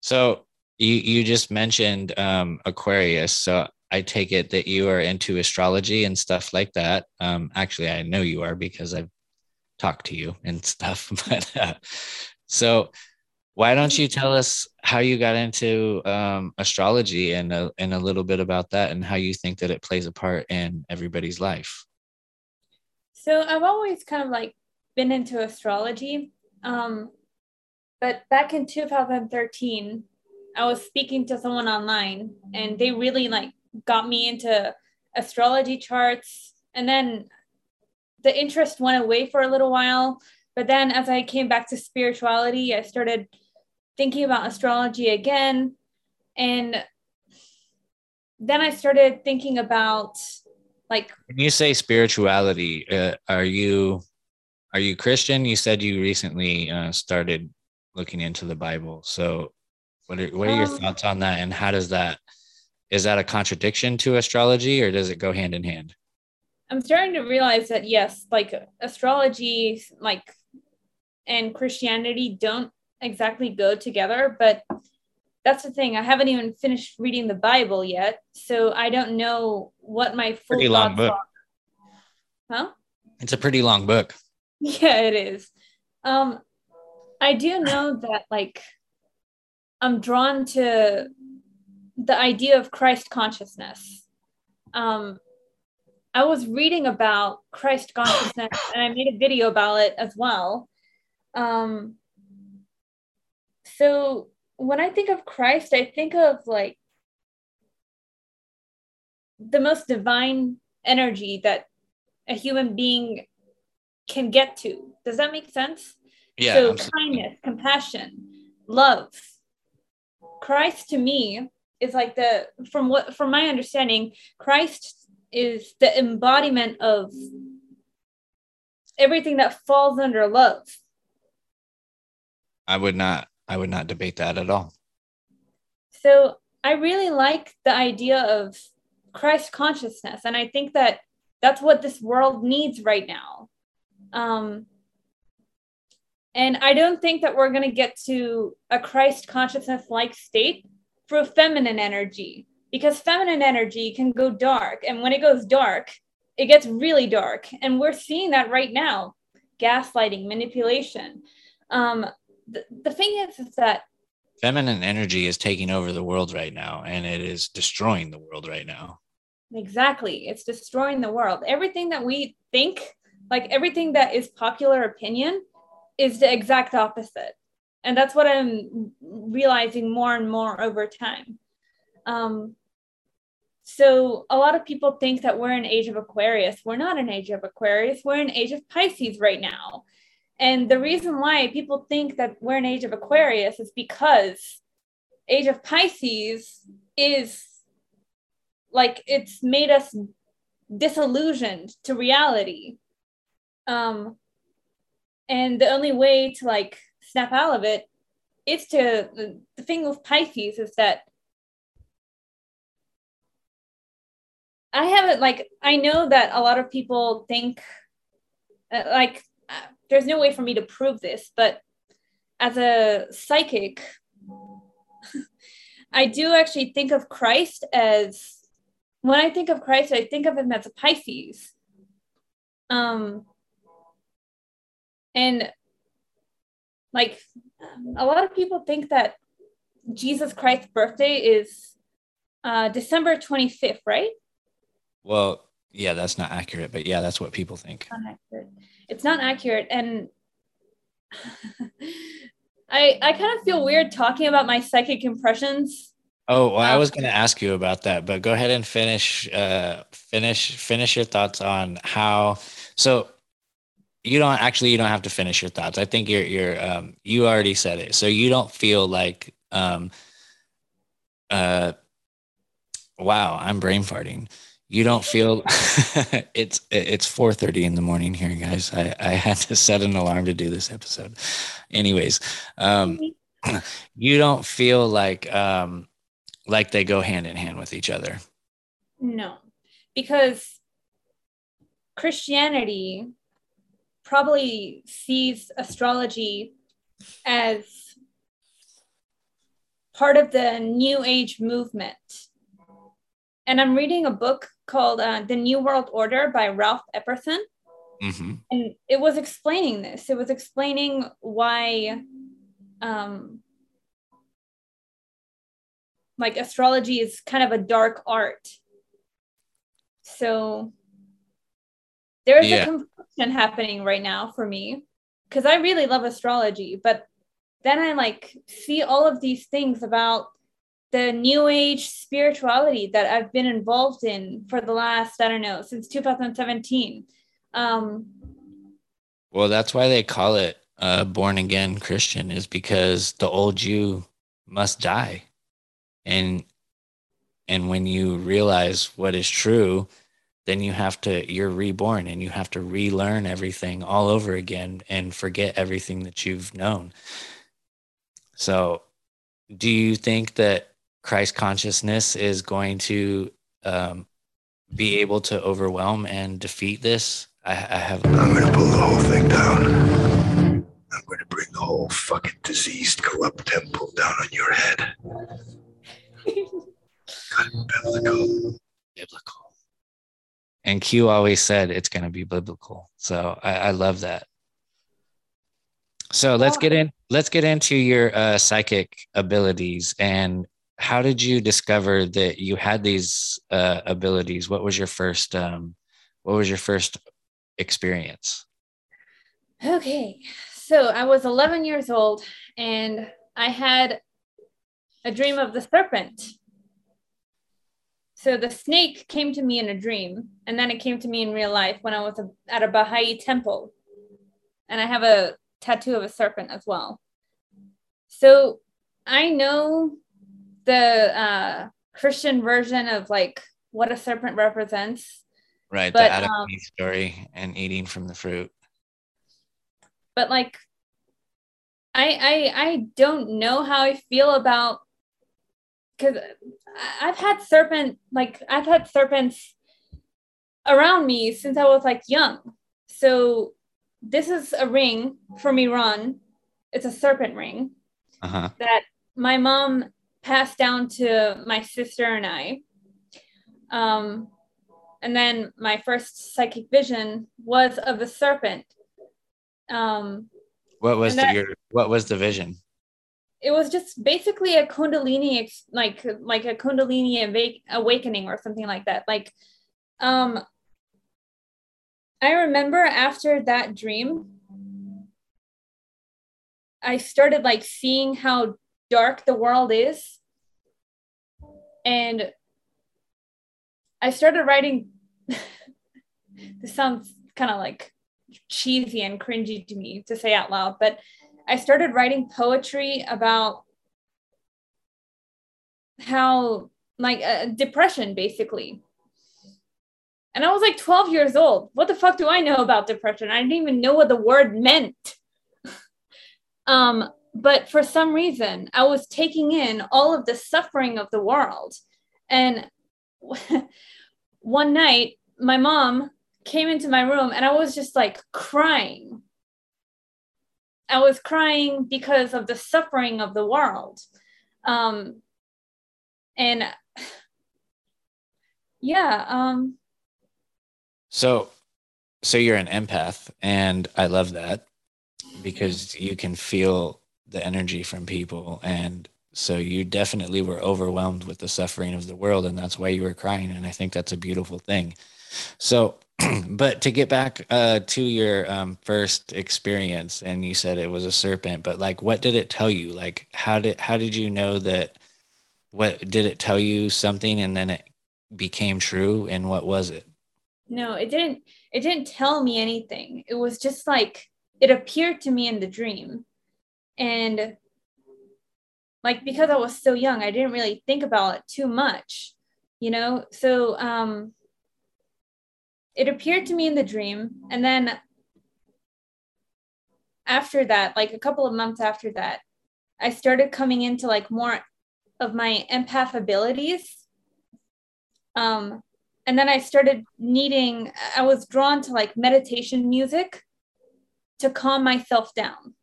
So you you just mentioned um, Aquarius. So I take it that you are into astrology and stuff like that. Um, actually, I know you are because I've talked to you and stuff. But uh, so, why don't you tell us how you got into um, astrology and a, and a little bit about that and how you think that it plays a part in everybody's life? So I've always kind of like been into astrology. Um, but back in 2013, I was speaking to someone online and they really like got me into astrology charts. And then the interest went away for a little while. But then as I came back to spirituality, I started thinking about astrology again. And then I started thinking about like when you say spirituality, uh, are you are you Christian? You said you recently uh, started looking into the Bible. So what are, what are your um, thoughts on that? And how does that, is that a contradiction to astrology or does it go hand in hand? I'm starting to realize that yes, like astrology, like and Christianity don't exactly go together, but that's the thing. I haven't even finished reading the Bible yet, so I don't know what my full pretty long book. Are. Huh? It's a pretty long book. Yeah, it is. Um, I do know that like I'm drawn to the idea of Christ consciousness. Um, I was reading about Christ consciousness and I made a video about it as well. Um, so when I think of Christ, I think of like the most divine energy that a human being can get to. Does that make sense? Yeah. So kindness, compassion, love. Christ to me is like the from what from my understanding, Christ is the embodiment of everything that falls under love. I would not I would not debate that at all. So I really like the idea of Christ consciousness and I think that that's what this world needs right now. Um, and I don't think that we're going to get to a Christ consciousness like state through feminine energy because feminine energy can go dark. And when it goes dark, it gets really dark. And we're seeing that right now gaslighting, manipulation. Um, the, the thing is, is that feminine energy is taking over the world right now and it is destroying the world right now. Exactly. It's destroying the world. Everything that we think, like everything that is popular opinion, is the exact opposite. And that's what I'm realizing more and more over time. Um, so a lot of people think that we're in age of Aquarius. We're not in age of Aquarius. We're in age of Pisces right now. And the reason why people think that we're in age of Aquarius is because age of Pisces is like it's made us disillusioned to reality. Um, and the only way to like snap out of it is to the, the thing with pisces is that i haven't like i know that a lot of people think uh, like uh, there's no way for me to prove this but as a psychic i do actually think of christ as when i think of christ i think of him as a pisces. Um and like a lot of people think that Jesus Christ's birthday is uh, December 25th, right? Well, yeah, that's not accurate, but yeah, that's what people think. Not accurate. It's not accurate. And I I kind of feel weird talking about my psychic impressions. Oh, well, I was going to ask you about that, but go ahead and finish uh finish finish your thoughts on how so you don't actually you don't have to finish your thoughts. I think you're you're um you already said it. So you don't feel like um uh wow, I'm brain farting. You don't feel it's it's 4:30 in the morning here, guys. I, I had to set an alarm to do this episode. Anyways, um you don't feel like um like they go hand in hand with each other. No. Because Christianity probably sees astrology as part of the new age movement and I'm reading a book called uh, The New World Order by Ralph Epperson. Mm-hmm. And it was explaining this. It was explaining why, um, like astrology is kind of a dark art. So there's Yeah. a confusion happening right now for me because I really love astrology, but then I like see all of these things about the new age spirituality that I've been involved in for the last, I don't know, since 2017. Um, Well, that's why they call it uh, born again Christian, is because the old you must die, and and when you realize what is true, then you have to you're reborn and you have to relearn everything all over again and forget everything that you've known. So, do you think that Christ consciousness is going to um, be able to overwhelm and defeat this? I, I have. I'm gonna pull the whole thing down. I'm gonna bring the whole fucking diseased, corrupt temple down on your head. biblical. Biblical. And Q always said it's going to be biblical. So I, I love that. So let's get in. Let's get into your uh, psychic abilities and how did you discover that you had these uh, abilities? What was your first? Um, what was your first experience? Okay, so I was 11 years old and I had a dream of the serpent. So the snake came to me in a dream, and then it came to me in real life when I was a, at a Baha'i temple. And I have a tattoo of a serpent as well. So I know the uh, Christian version of like what a serpent represents. Right, But, the Adam um, and Eve story and eating from the fruit. but like I I I don't know how I feel about because I've had serpent like I've had serpents around me since I was like young. So this is a ring from Iran. It's a serpent ring Uh huh. that my mom passed down to my sister and I. Um, and then my first psychic vision was of a serpent. Um, What was the, that- your? What was the vision? It was just basically a kundalini like like a kundalini awakening or something like that. Like um i remember after that dream i started like seeing how dark the world is. And i started writing this sounds kind of like cheesy and cringy to me to say out loud but I started writing poetry about how, like, uh, depression basically. And I was like 12 years old. What the fuck do I know about depression? I didn't even know what the word meant. um, but for some reason, I was taking in all of the suffering of the world. And one night, my mom came into my room and I was just like crying I was crying because of the suffering of the world. Um, and yeah, um, So, so you're an empath, and I love that because you can feel the energy from people, and so you definitely were overwhelmed with the suffering of the world, and that's why you were crying, and I think that's a beautiful thing. So, but to get back uh, to your um, first experience, and you said it was a serpent, but like, what did it tell you? Like, how did how did you know that? What did it tell you something, and then it became true, and what was it? no, it didn't. It didn't tell me anything. It was just like it appeared to me in the dream, and like because I was so young, I didn't really think about it too much, you know. So um, it appeared to me in the dream, and then after that, like a couple of months after that, I started coming into like more of my empath abilities. Um, and then I started needing, I was drawn to like meditation music to calm myself down,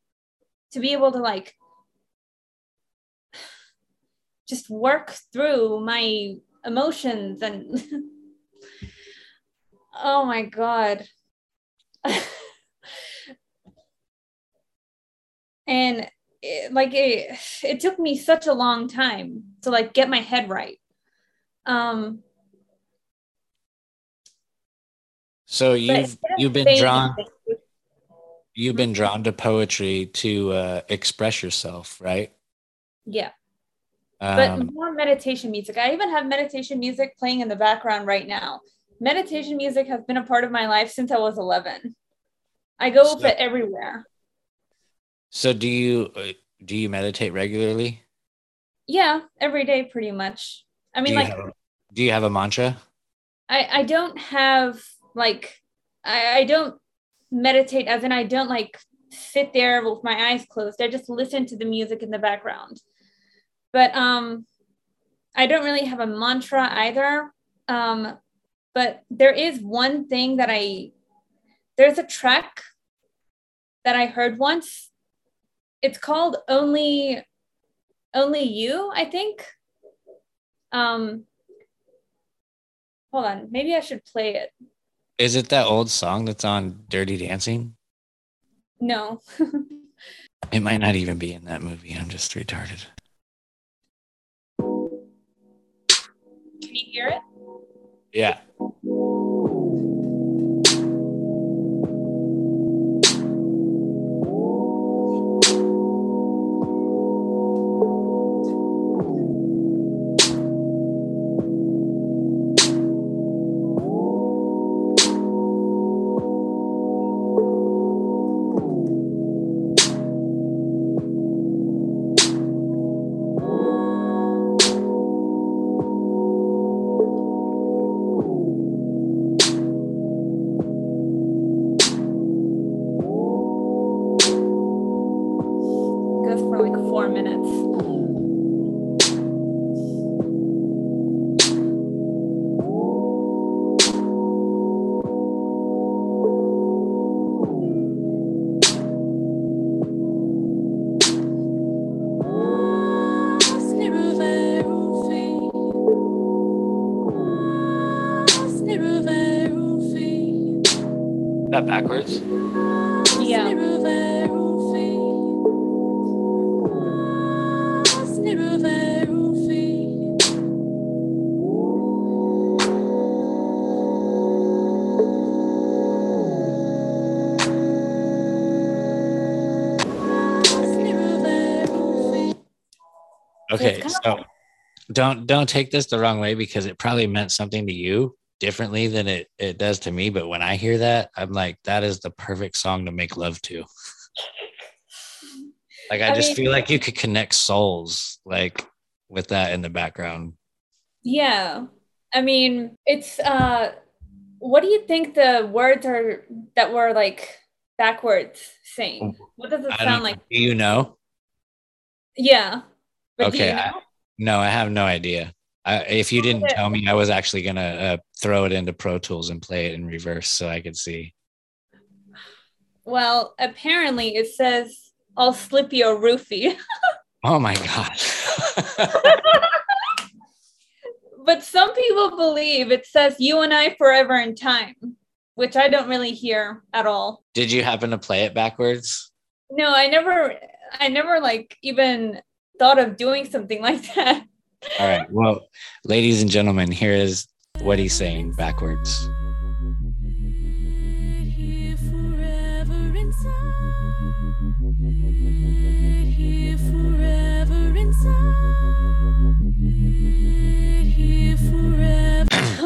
to be able to like just work through my emotions and oh my god and it, like it, it took me such a long time to like get my head right um So you've you've been drawn you've been drawn to poetry to uh, express yourself, right? yeah but Um, more meditation music. I even have meditation music playing in the background right now. Meditation music has been a part of my life since I was 11. I go with it everywhere. so do you uh, do you meditate regularly? Yeah, every day pretty much. I mean, do like, a, do you have a mantra? I, I don't have, like, I, I don't meditate, as in, I don't, like, sit there with my eyes closed. I just listen to the music in the background. But um, I don't really have a mantra either. Um, but there is one thing that I there's a track that I heard once. It's called Only Only You, I think. Um hold on, maybe I should play it. Is it that old song that's on Dirty Dancing? No. It might not even be in that movie. I'm just retarded. Can you hear it? Yeah. That backwards? Yeah. Okay, so don't don't take this the wrong way because it probably meant something to you differently than it it does to me. But when I hear that, I'm like, that is the perfect song to make love to. Like I, I just mean- feel like you could connect souls like with that in the background. Yeah. I mean, it's uh what do you think the words are that were like backwards saying? What does it I sound like? do you know? Yeah. But okay, you know? I, no, I have no idea. I, if you didn't tell me, I was actually gonna uh, throw it into Pro Tools and play it in reverse so I could see. Well, apparently it says I'll slip you a roofie. Oh my god! but some people believe it says you and I forever in time, which I don't really hear at all. Did you happen to play it backwards? No, I never I never like even thought of doing something like that. All right. Well, ladies and gentlemen, here is what he's saying backwards.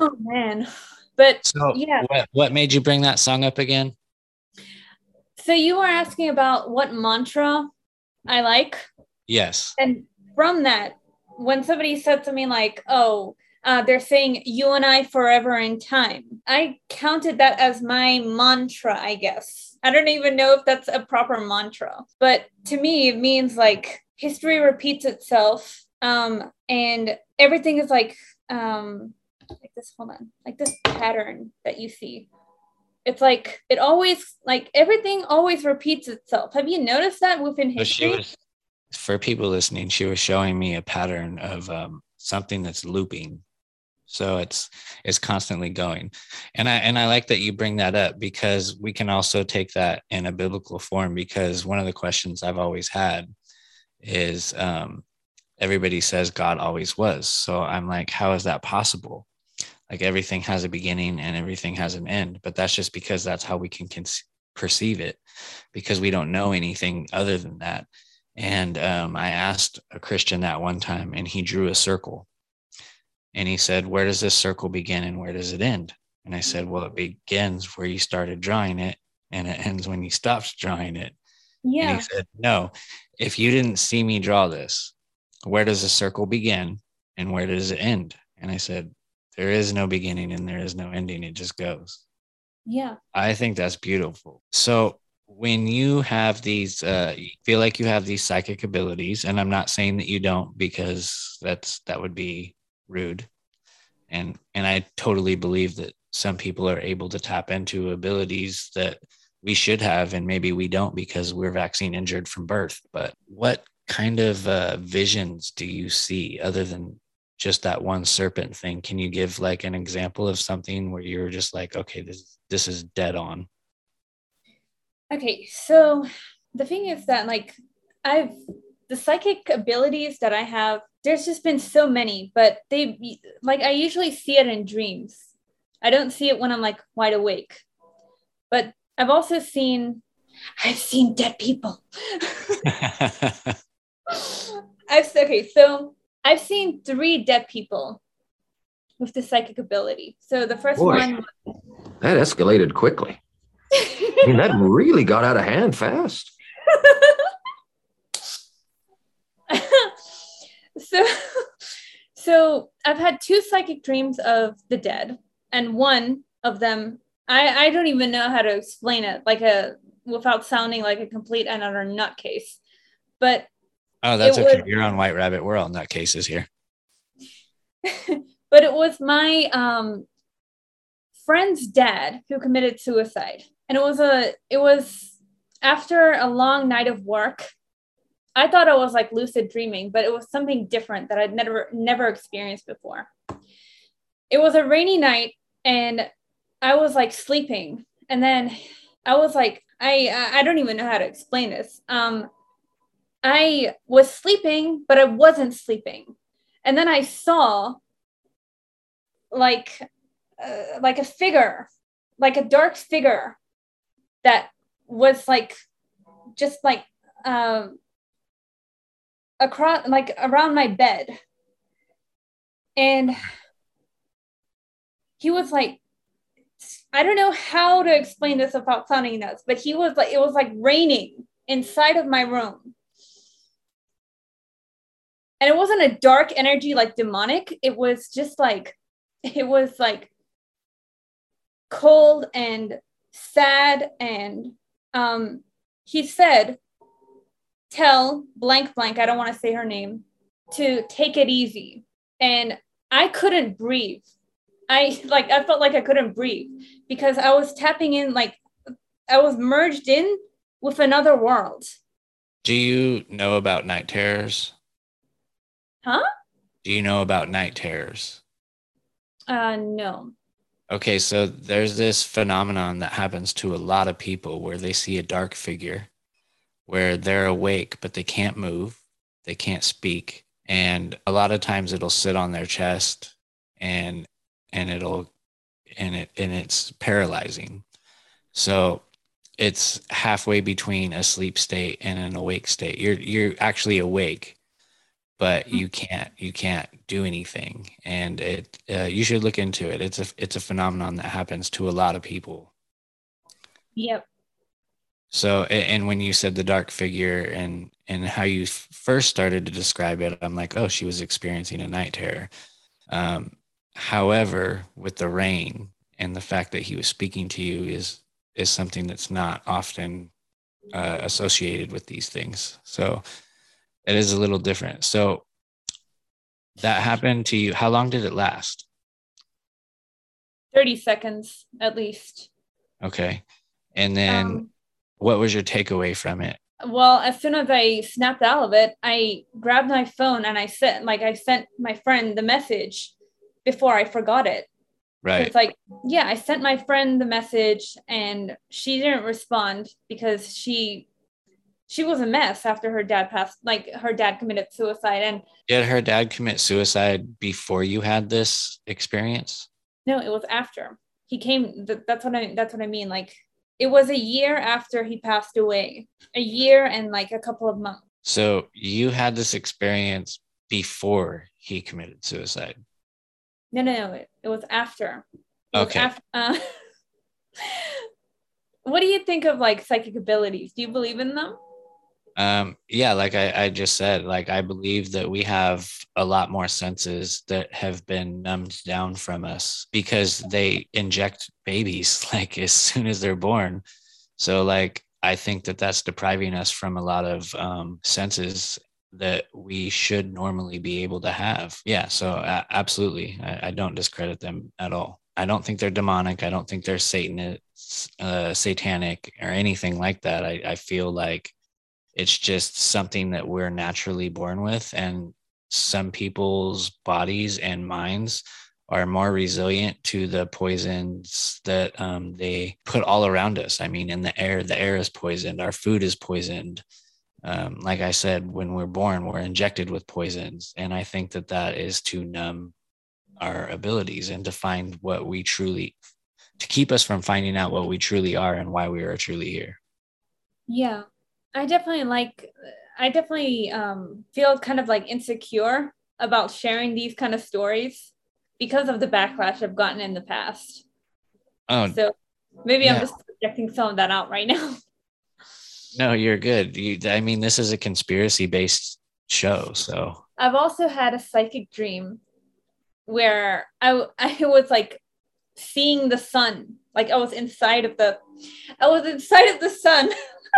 oh man. But So, yeah. what what made you bring that song up again? So you were asking about what mantra I like. Yes. And from that, when somebody said something like, oh, uh, they're saying you and I forever in time, I counted that as my mantra, I guess. I don't even know if that's a proper mantra, but to me, it means like history repeats itself. Um, and everything is like, um, like this, hold on, like this pattern that you see. It's like it always, like everything always repeats itself. Have you noticed that within history? was, for people listening, she was showing me a pattern of um, something that's looping. So it's it's constantly going. And I and I like that you bring that up because we can also take that in a biblical form because one of the questions I've always had is um everybody says God always was. So I'm like, how is that possible? Like everything has a beginning and everything has an end, but that's just because that's how we can con- perceive it because we don't know anything other than that. And um, I asked a Christian that one time and he drew a circle and he said, Where does this circle begin and where does it end? And I said, Well, it begins where you started drawing it and it ends when you stopped drawing it. Yeah. And he said, No, if you didn't see me draw this, where does the circle begin and where does it end? And I said, There is no beginning and there is no ending. It just goes. Yeah. I think that's beautiful. So when you have these, uh, you feel like you have these psychic abilities, and I'm not saying that you don't because that's that would be rude, and and I totally believe that some people are able to tap into abilities that we should have, and maybe we don't because we're vaccine injured from birth. But what kind of uh, visions do you see other than just that one serpent thing? Can you give like an example of something where you're just like, okay, this this is dead on? Okay, so the thing is that like I've the psychic abilities that I have, there's just been so many, but they like I usually see it in dreams. I don't see it when I'm like wide awake. But I've also seen I've seen dead people. I've okay, so I've seen three dead people with the psychic ability. So the first Boy. one That escalated quickly. I mean, that really got out of hand fast. so so I've had two psychic dreams of the dead, and one of them I I don't even know how to explain it like a without sounding like a complete and utter nutcase. But Oh, that's okay. was- You're on White Rabbit. We're all nutcases here. but it was my um friend's dad who committed suicide and it was a it was after a long night of work i thought it was like lucid dreaming but it was something different that i'd never never experienced before. It was a rainy night and i was like sleeping and then i was like i i don't even know how to explain this. Um i was sleeping but i wasn't sleeping and then i saw like uh, like a figure like a dark figure that was like just like um across like around my bed. And he was like i don't know how to explain this without sounding nuts but he was like it was like raining inside of my room. And it wasn't a dark energy like demonic. It was just like it was like cold and sad and um he said tell blank blank i don't want to say her name to take it easy. And i couldn't breathe. I like i felt like i couldn't breathe because i was tapping in like i was merged in with another world. Do you know about night terrors? huh? Do you know about night terrors? uh no. Okay, so there's this phenomenon that happens to a lot of people where they see a dark figure where they're awake but they can't move, they can't speak, and a lot of times it'll sit on their chest and and it'll and it and it's paralyzing. So it's halfway between a sleep state and an awake state. You're you're actually awake, but you can't you can't do anything and it uh, you should look into it it's a it's a phenomenon that happens to a lot of people yep so and when you said the dark figure and and how you first started to describe it i'm like oh she was experiencing a night terror. Um, however with the rain and the fact that he was speaking to you is is something that's not often uh, associated with these things. So it is a little different. So that happened to you. How long did it last? 30 seconds at least. Okay. And then Um, what was your takeaway from it well as soon as i snapped out of it i grabbed my phone and i sent like i sent my friend the message before I forgot it. Right. It's like, yeah, I sent my friend the message and she didn't respond because she she was a mess after her dad passed like her dad committed suicide and Did her dad commit suicide before you had this experience? no, it was after. He came th- that's what I that's what I mean. Like it was a year after he passed away. A year and like a couple of months. So you had this experience before he committed suicide. No, no, no. It, it was after. It was Okay. af- uh, what do you think of like psychic abilities? Do you believe in them? Um, yeah, like I, I just said, like I believe that we have a lot more senses that have been numbed down from us because they inject babies like as soon as they're born. So, like, I think that that's depriving us from a lot of um, senses that we should normally be able to have. Yeah, so uh, absolutely, I, I don't discredit them at all. I don't think they're demonic. I don't think they're Satan, uh, satanic, or anything like that. I, I feel like it's just something that we're naturally born with and some people's bodies and minds are more resilient to the poisons that um, they put all around us. I mean in the air the air is poisoned our food is poisoned. Um, like i said when we're born we're injected with poisons and i think that that is to numb our abilities and to find what we truly to keep us from finding out what we truly are and why we are truly here. Yeah, I definitely like. I definitely um, feel kind of like insecure about sharing these kind of stories because of the backlash I've gotten in the past. oh So maybe I'm just projecting some of that out right now. No, you're good. You, I mean, this is a conspiracy based show. So, I've also had a psychic dream where I I was like seeing the sun, like I was inside of the, I was inside of the sun.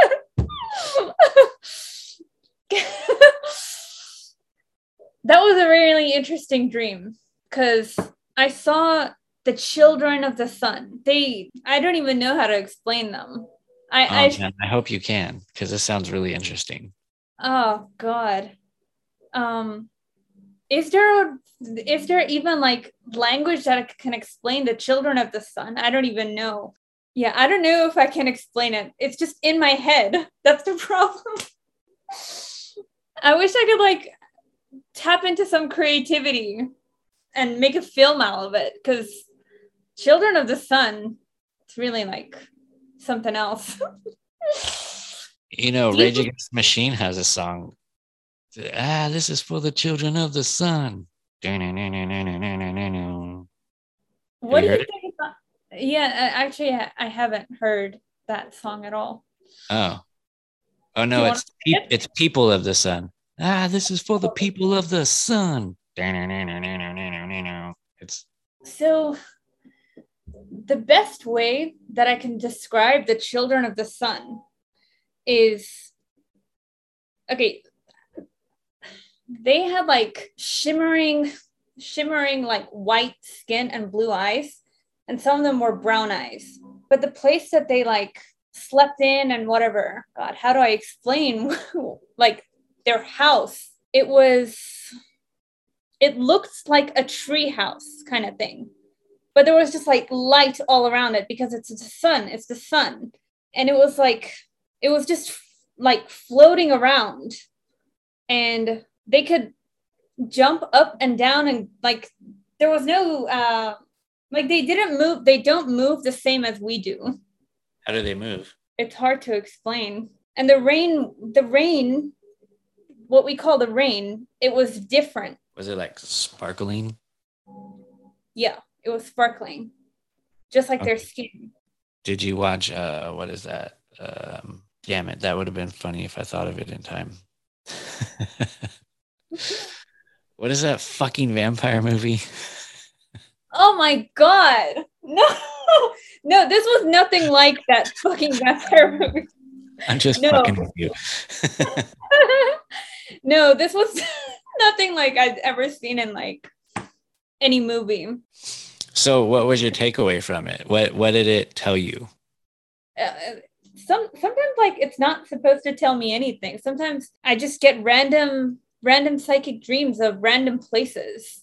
that was a really interesting dream because I saw the children of the sun. They, I don't even know how to explain them. I, oh, I man, I hope you can because this sounds really interesting. Oh God. Um is there is there even like language that can explain the children of the sun? I don't even know. Yeah, I don't know if I can explain it. It's just in my head. That's the problem. I wish I could like tap into some creativity and make a film out of it because Children of the Sun, it's really like something else. You know, Rage Against the Machine has a song. Ah, this is for the children of the sun. What do you think? Yeah, actually, I haven't heard that song at all. Oh, oh no, it's pe- it's people of the sun. Ah, this is for the people of the sun. It's So, the best way that I can describe the children of the sun is okay. They had like shimmering, shimmering like white skin and blue eyes, and some of them were brown eyes. But the place that they like slept in and whatever, God, how do I explain like their house? It was it looked like a tree house kind of thing but there was just like light all around it because it's the sun it's the sun and it was like it was just like floating around and they could jump up and down and like there was no uh like they didn't move they don't move the same as we do how do they move? it's hard to explain and the rain the rain what we call the rain it was different Was it like sparkling? yeah it was sparkling just like their skin Did you watch? Uh, what is that? Um, damn it, that would have been funny if I thought of it in time. what is that fucking vampire movie? Oh my god. No. No, this was nothing like that fucking vampire movie. I'm just No. fucking with you. no, this was nothing like I'd ever seen in like any movie. so, what was your takeaway from it? What What did it tell you? Uh, some sometimes like it's not supposed to tell me anything. Sometimes I just get random random psychic dreams of random places.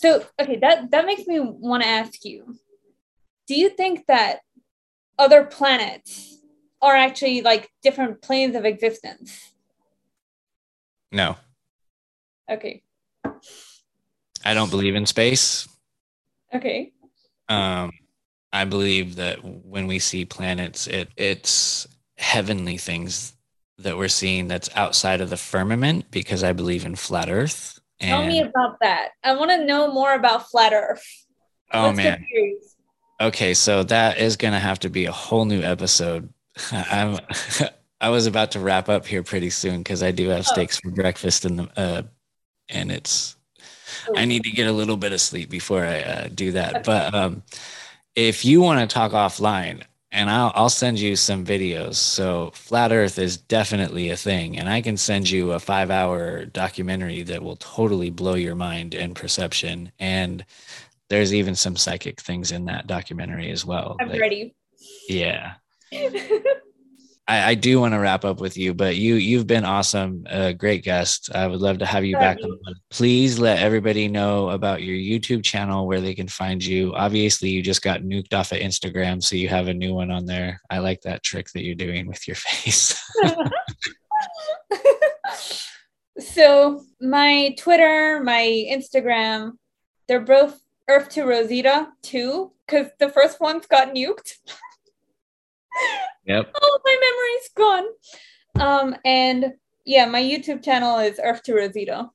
So okay, that that makes me want to ask you: Do you think that other planets are actually like different planes of existence? No, Okay. I don't believe in space. Okay. Um, I believe that when we see planets, it it's heavenly things that we're seeing that's outside of the firmament because I believe in flat Earth. Tell me about that. I want to know more about flat Earth. oh Let's man, okay, so that is gonna have to be a whole new episode. I'm I was about to wrap up here pretty soon because I do have Oh. steaks for breakfast in the uh, and it's I need to get a little bit of sleep before I uh, do that. But um, if you want to talk offline, and I'll, I'll send you some videos. So flat Earth is definitely a thing, and I can send you a five-hour documentary that will totally blow your mind and perception. And there's even some psychic things in that documentary as well. I'm Like, ready. Yeah. I, I do want to wrap up with you, but you you've been awesome, a great guest. I would love to have you back on. Please let everybody know about your YouTube channel where they can find you. Obviously, you just got nuked off of Instagram, so you have a new one on there. I like that trick that you're doing with your face. so my Twitter, my Instagram, they're both Earth to Rosita too, because the first one's got nuked. yep. oh, my memory's gone. Um, and yeah, my YouTube channel is Earth to Rosita.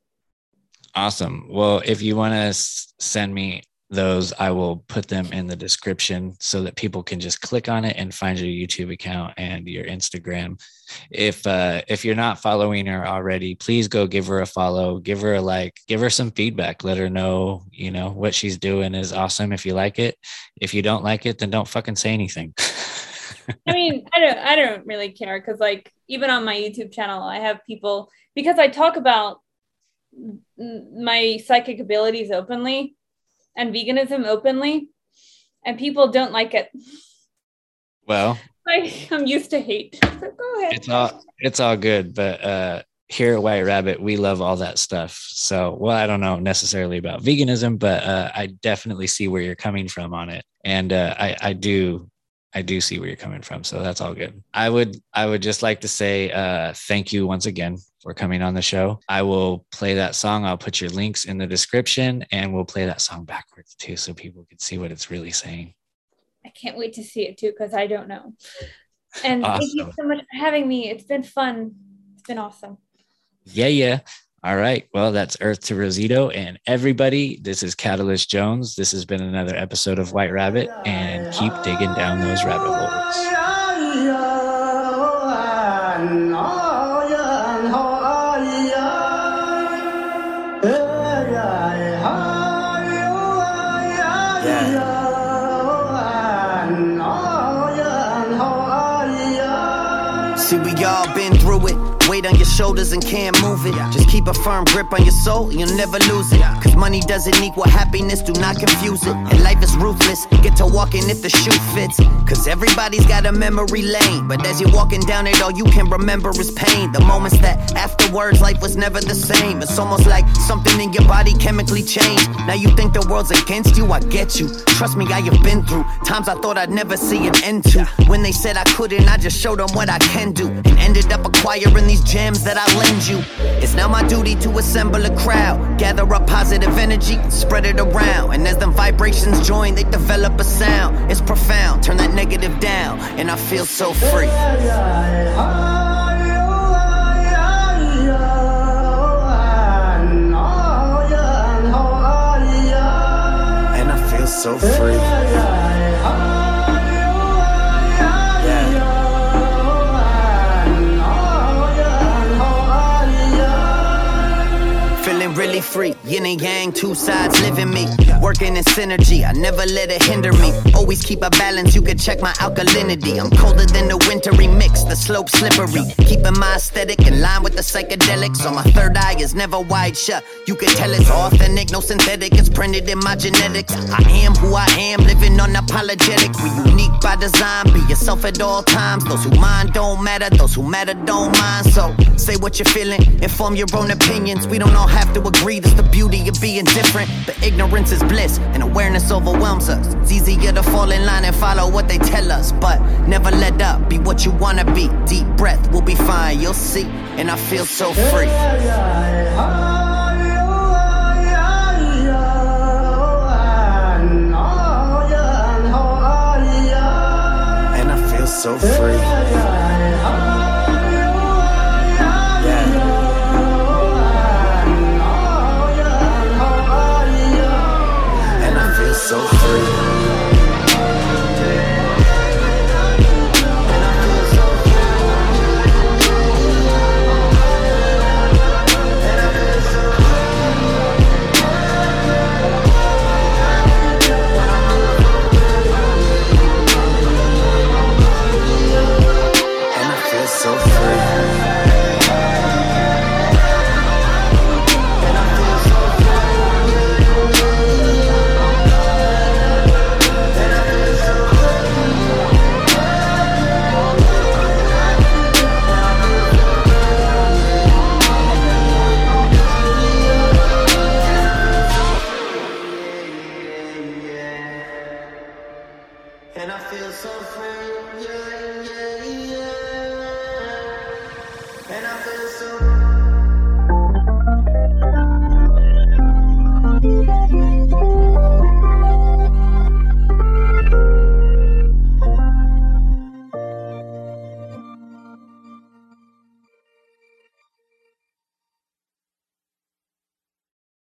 Awesome. Well, if you want to s- send me those, I will put them in the description so that people can just click on it and find your YouTube account and your Instagram. If uh, if you're not following her already, please go give her a follow, give her a like, give her some feedback. Let her know, you know, what she's doing is awesome. If you like it, if you don't like it, then don't fucking say anything. I mean, I don't I don't really care because like even on my YouTube channel, I have people because I talk about my psychic abilities openly and veganism openly, and people don't like it. well, I, I'm used to hate. So go ahead. it's all it's all good but uh here at white rabbit we love all that stuff so well i don't know necessarily about veganism but uh i definitely see where you're coming from on it and uh i i do i do see where you're coming from so that's all good i would i would just like to say uh thank you once again for coming on the show i will play that song i'll put your links in the description and we'll play that song backwards too so people can see what it's really saying I can't wait to see it too because I don't know. And thank you so much for having me. It's been fun. It's been awesome. Yeah, yeah. All right. Well, that's Earth to Rosita. And everybody, this is Catalyst Jones. This has been another episode of White Rabbit. And keep digging down those rabbit holes. See, we all been through it. Weight on your shoulders and can't move it. Just keep a firm grip on your soul, you'll never lose it. Cause money doesn't equal happiness, do not confuse it. And life is ruthless, get to walking if the shoe fits. Cause everybody's got a memory lane. But as you're walking down it, all you can remember is pain. The moments that afterwards life was never the same. It's almost like something in your body chemically changed. Now you think the world's against you, I get you. Trust me, I have been through times I thought I'd never see an end to. When they said I couldn't, I just showed them what I can do. And ended up acquiring these gems that I lend you. It's now my duty to assemble a crowd, gather up positive energy, spread it around. And as them vibrations join, they develop a sound. It's profound, turn that negative down, and I feel so free. And I feel so free. Free, yin and yang, two sides living me. Working in synergy, I never let it hinder me. Always keep a balance, you can check my alkalinity. I'm colder than the wintry mix, the slope slippery. Keeping my aesthetic in line with the psychedelics. So my third eye is never wide shut. You can tell it's authentic, no synthetic, it's printed in my genetics. I am who I am, living unapologetic. We unique by design, be yourself at all times. Those who mind don't matter, those who matter don't mind. So say what you're feeling, inform your own opinions. We don't all have to agree. It's the beauty of being different. But ignorance is bliss, and awareness overwhelms us. It's easier to fall in line and follow what they tell us. But never let up, be what you wanna be. Deep breath, we'll be fine, you'll see. And I feel so free. And I feel so free.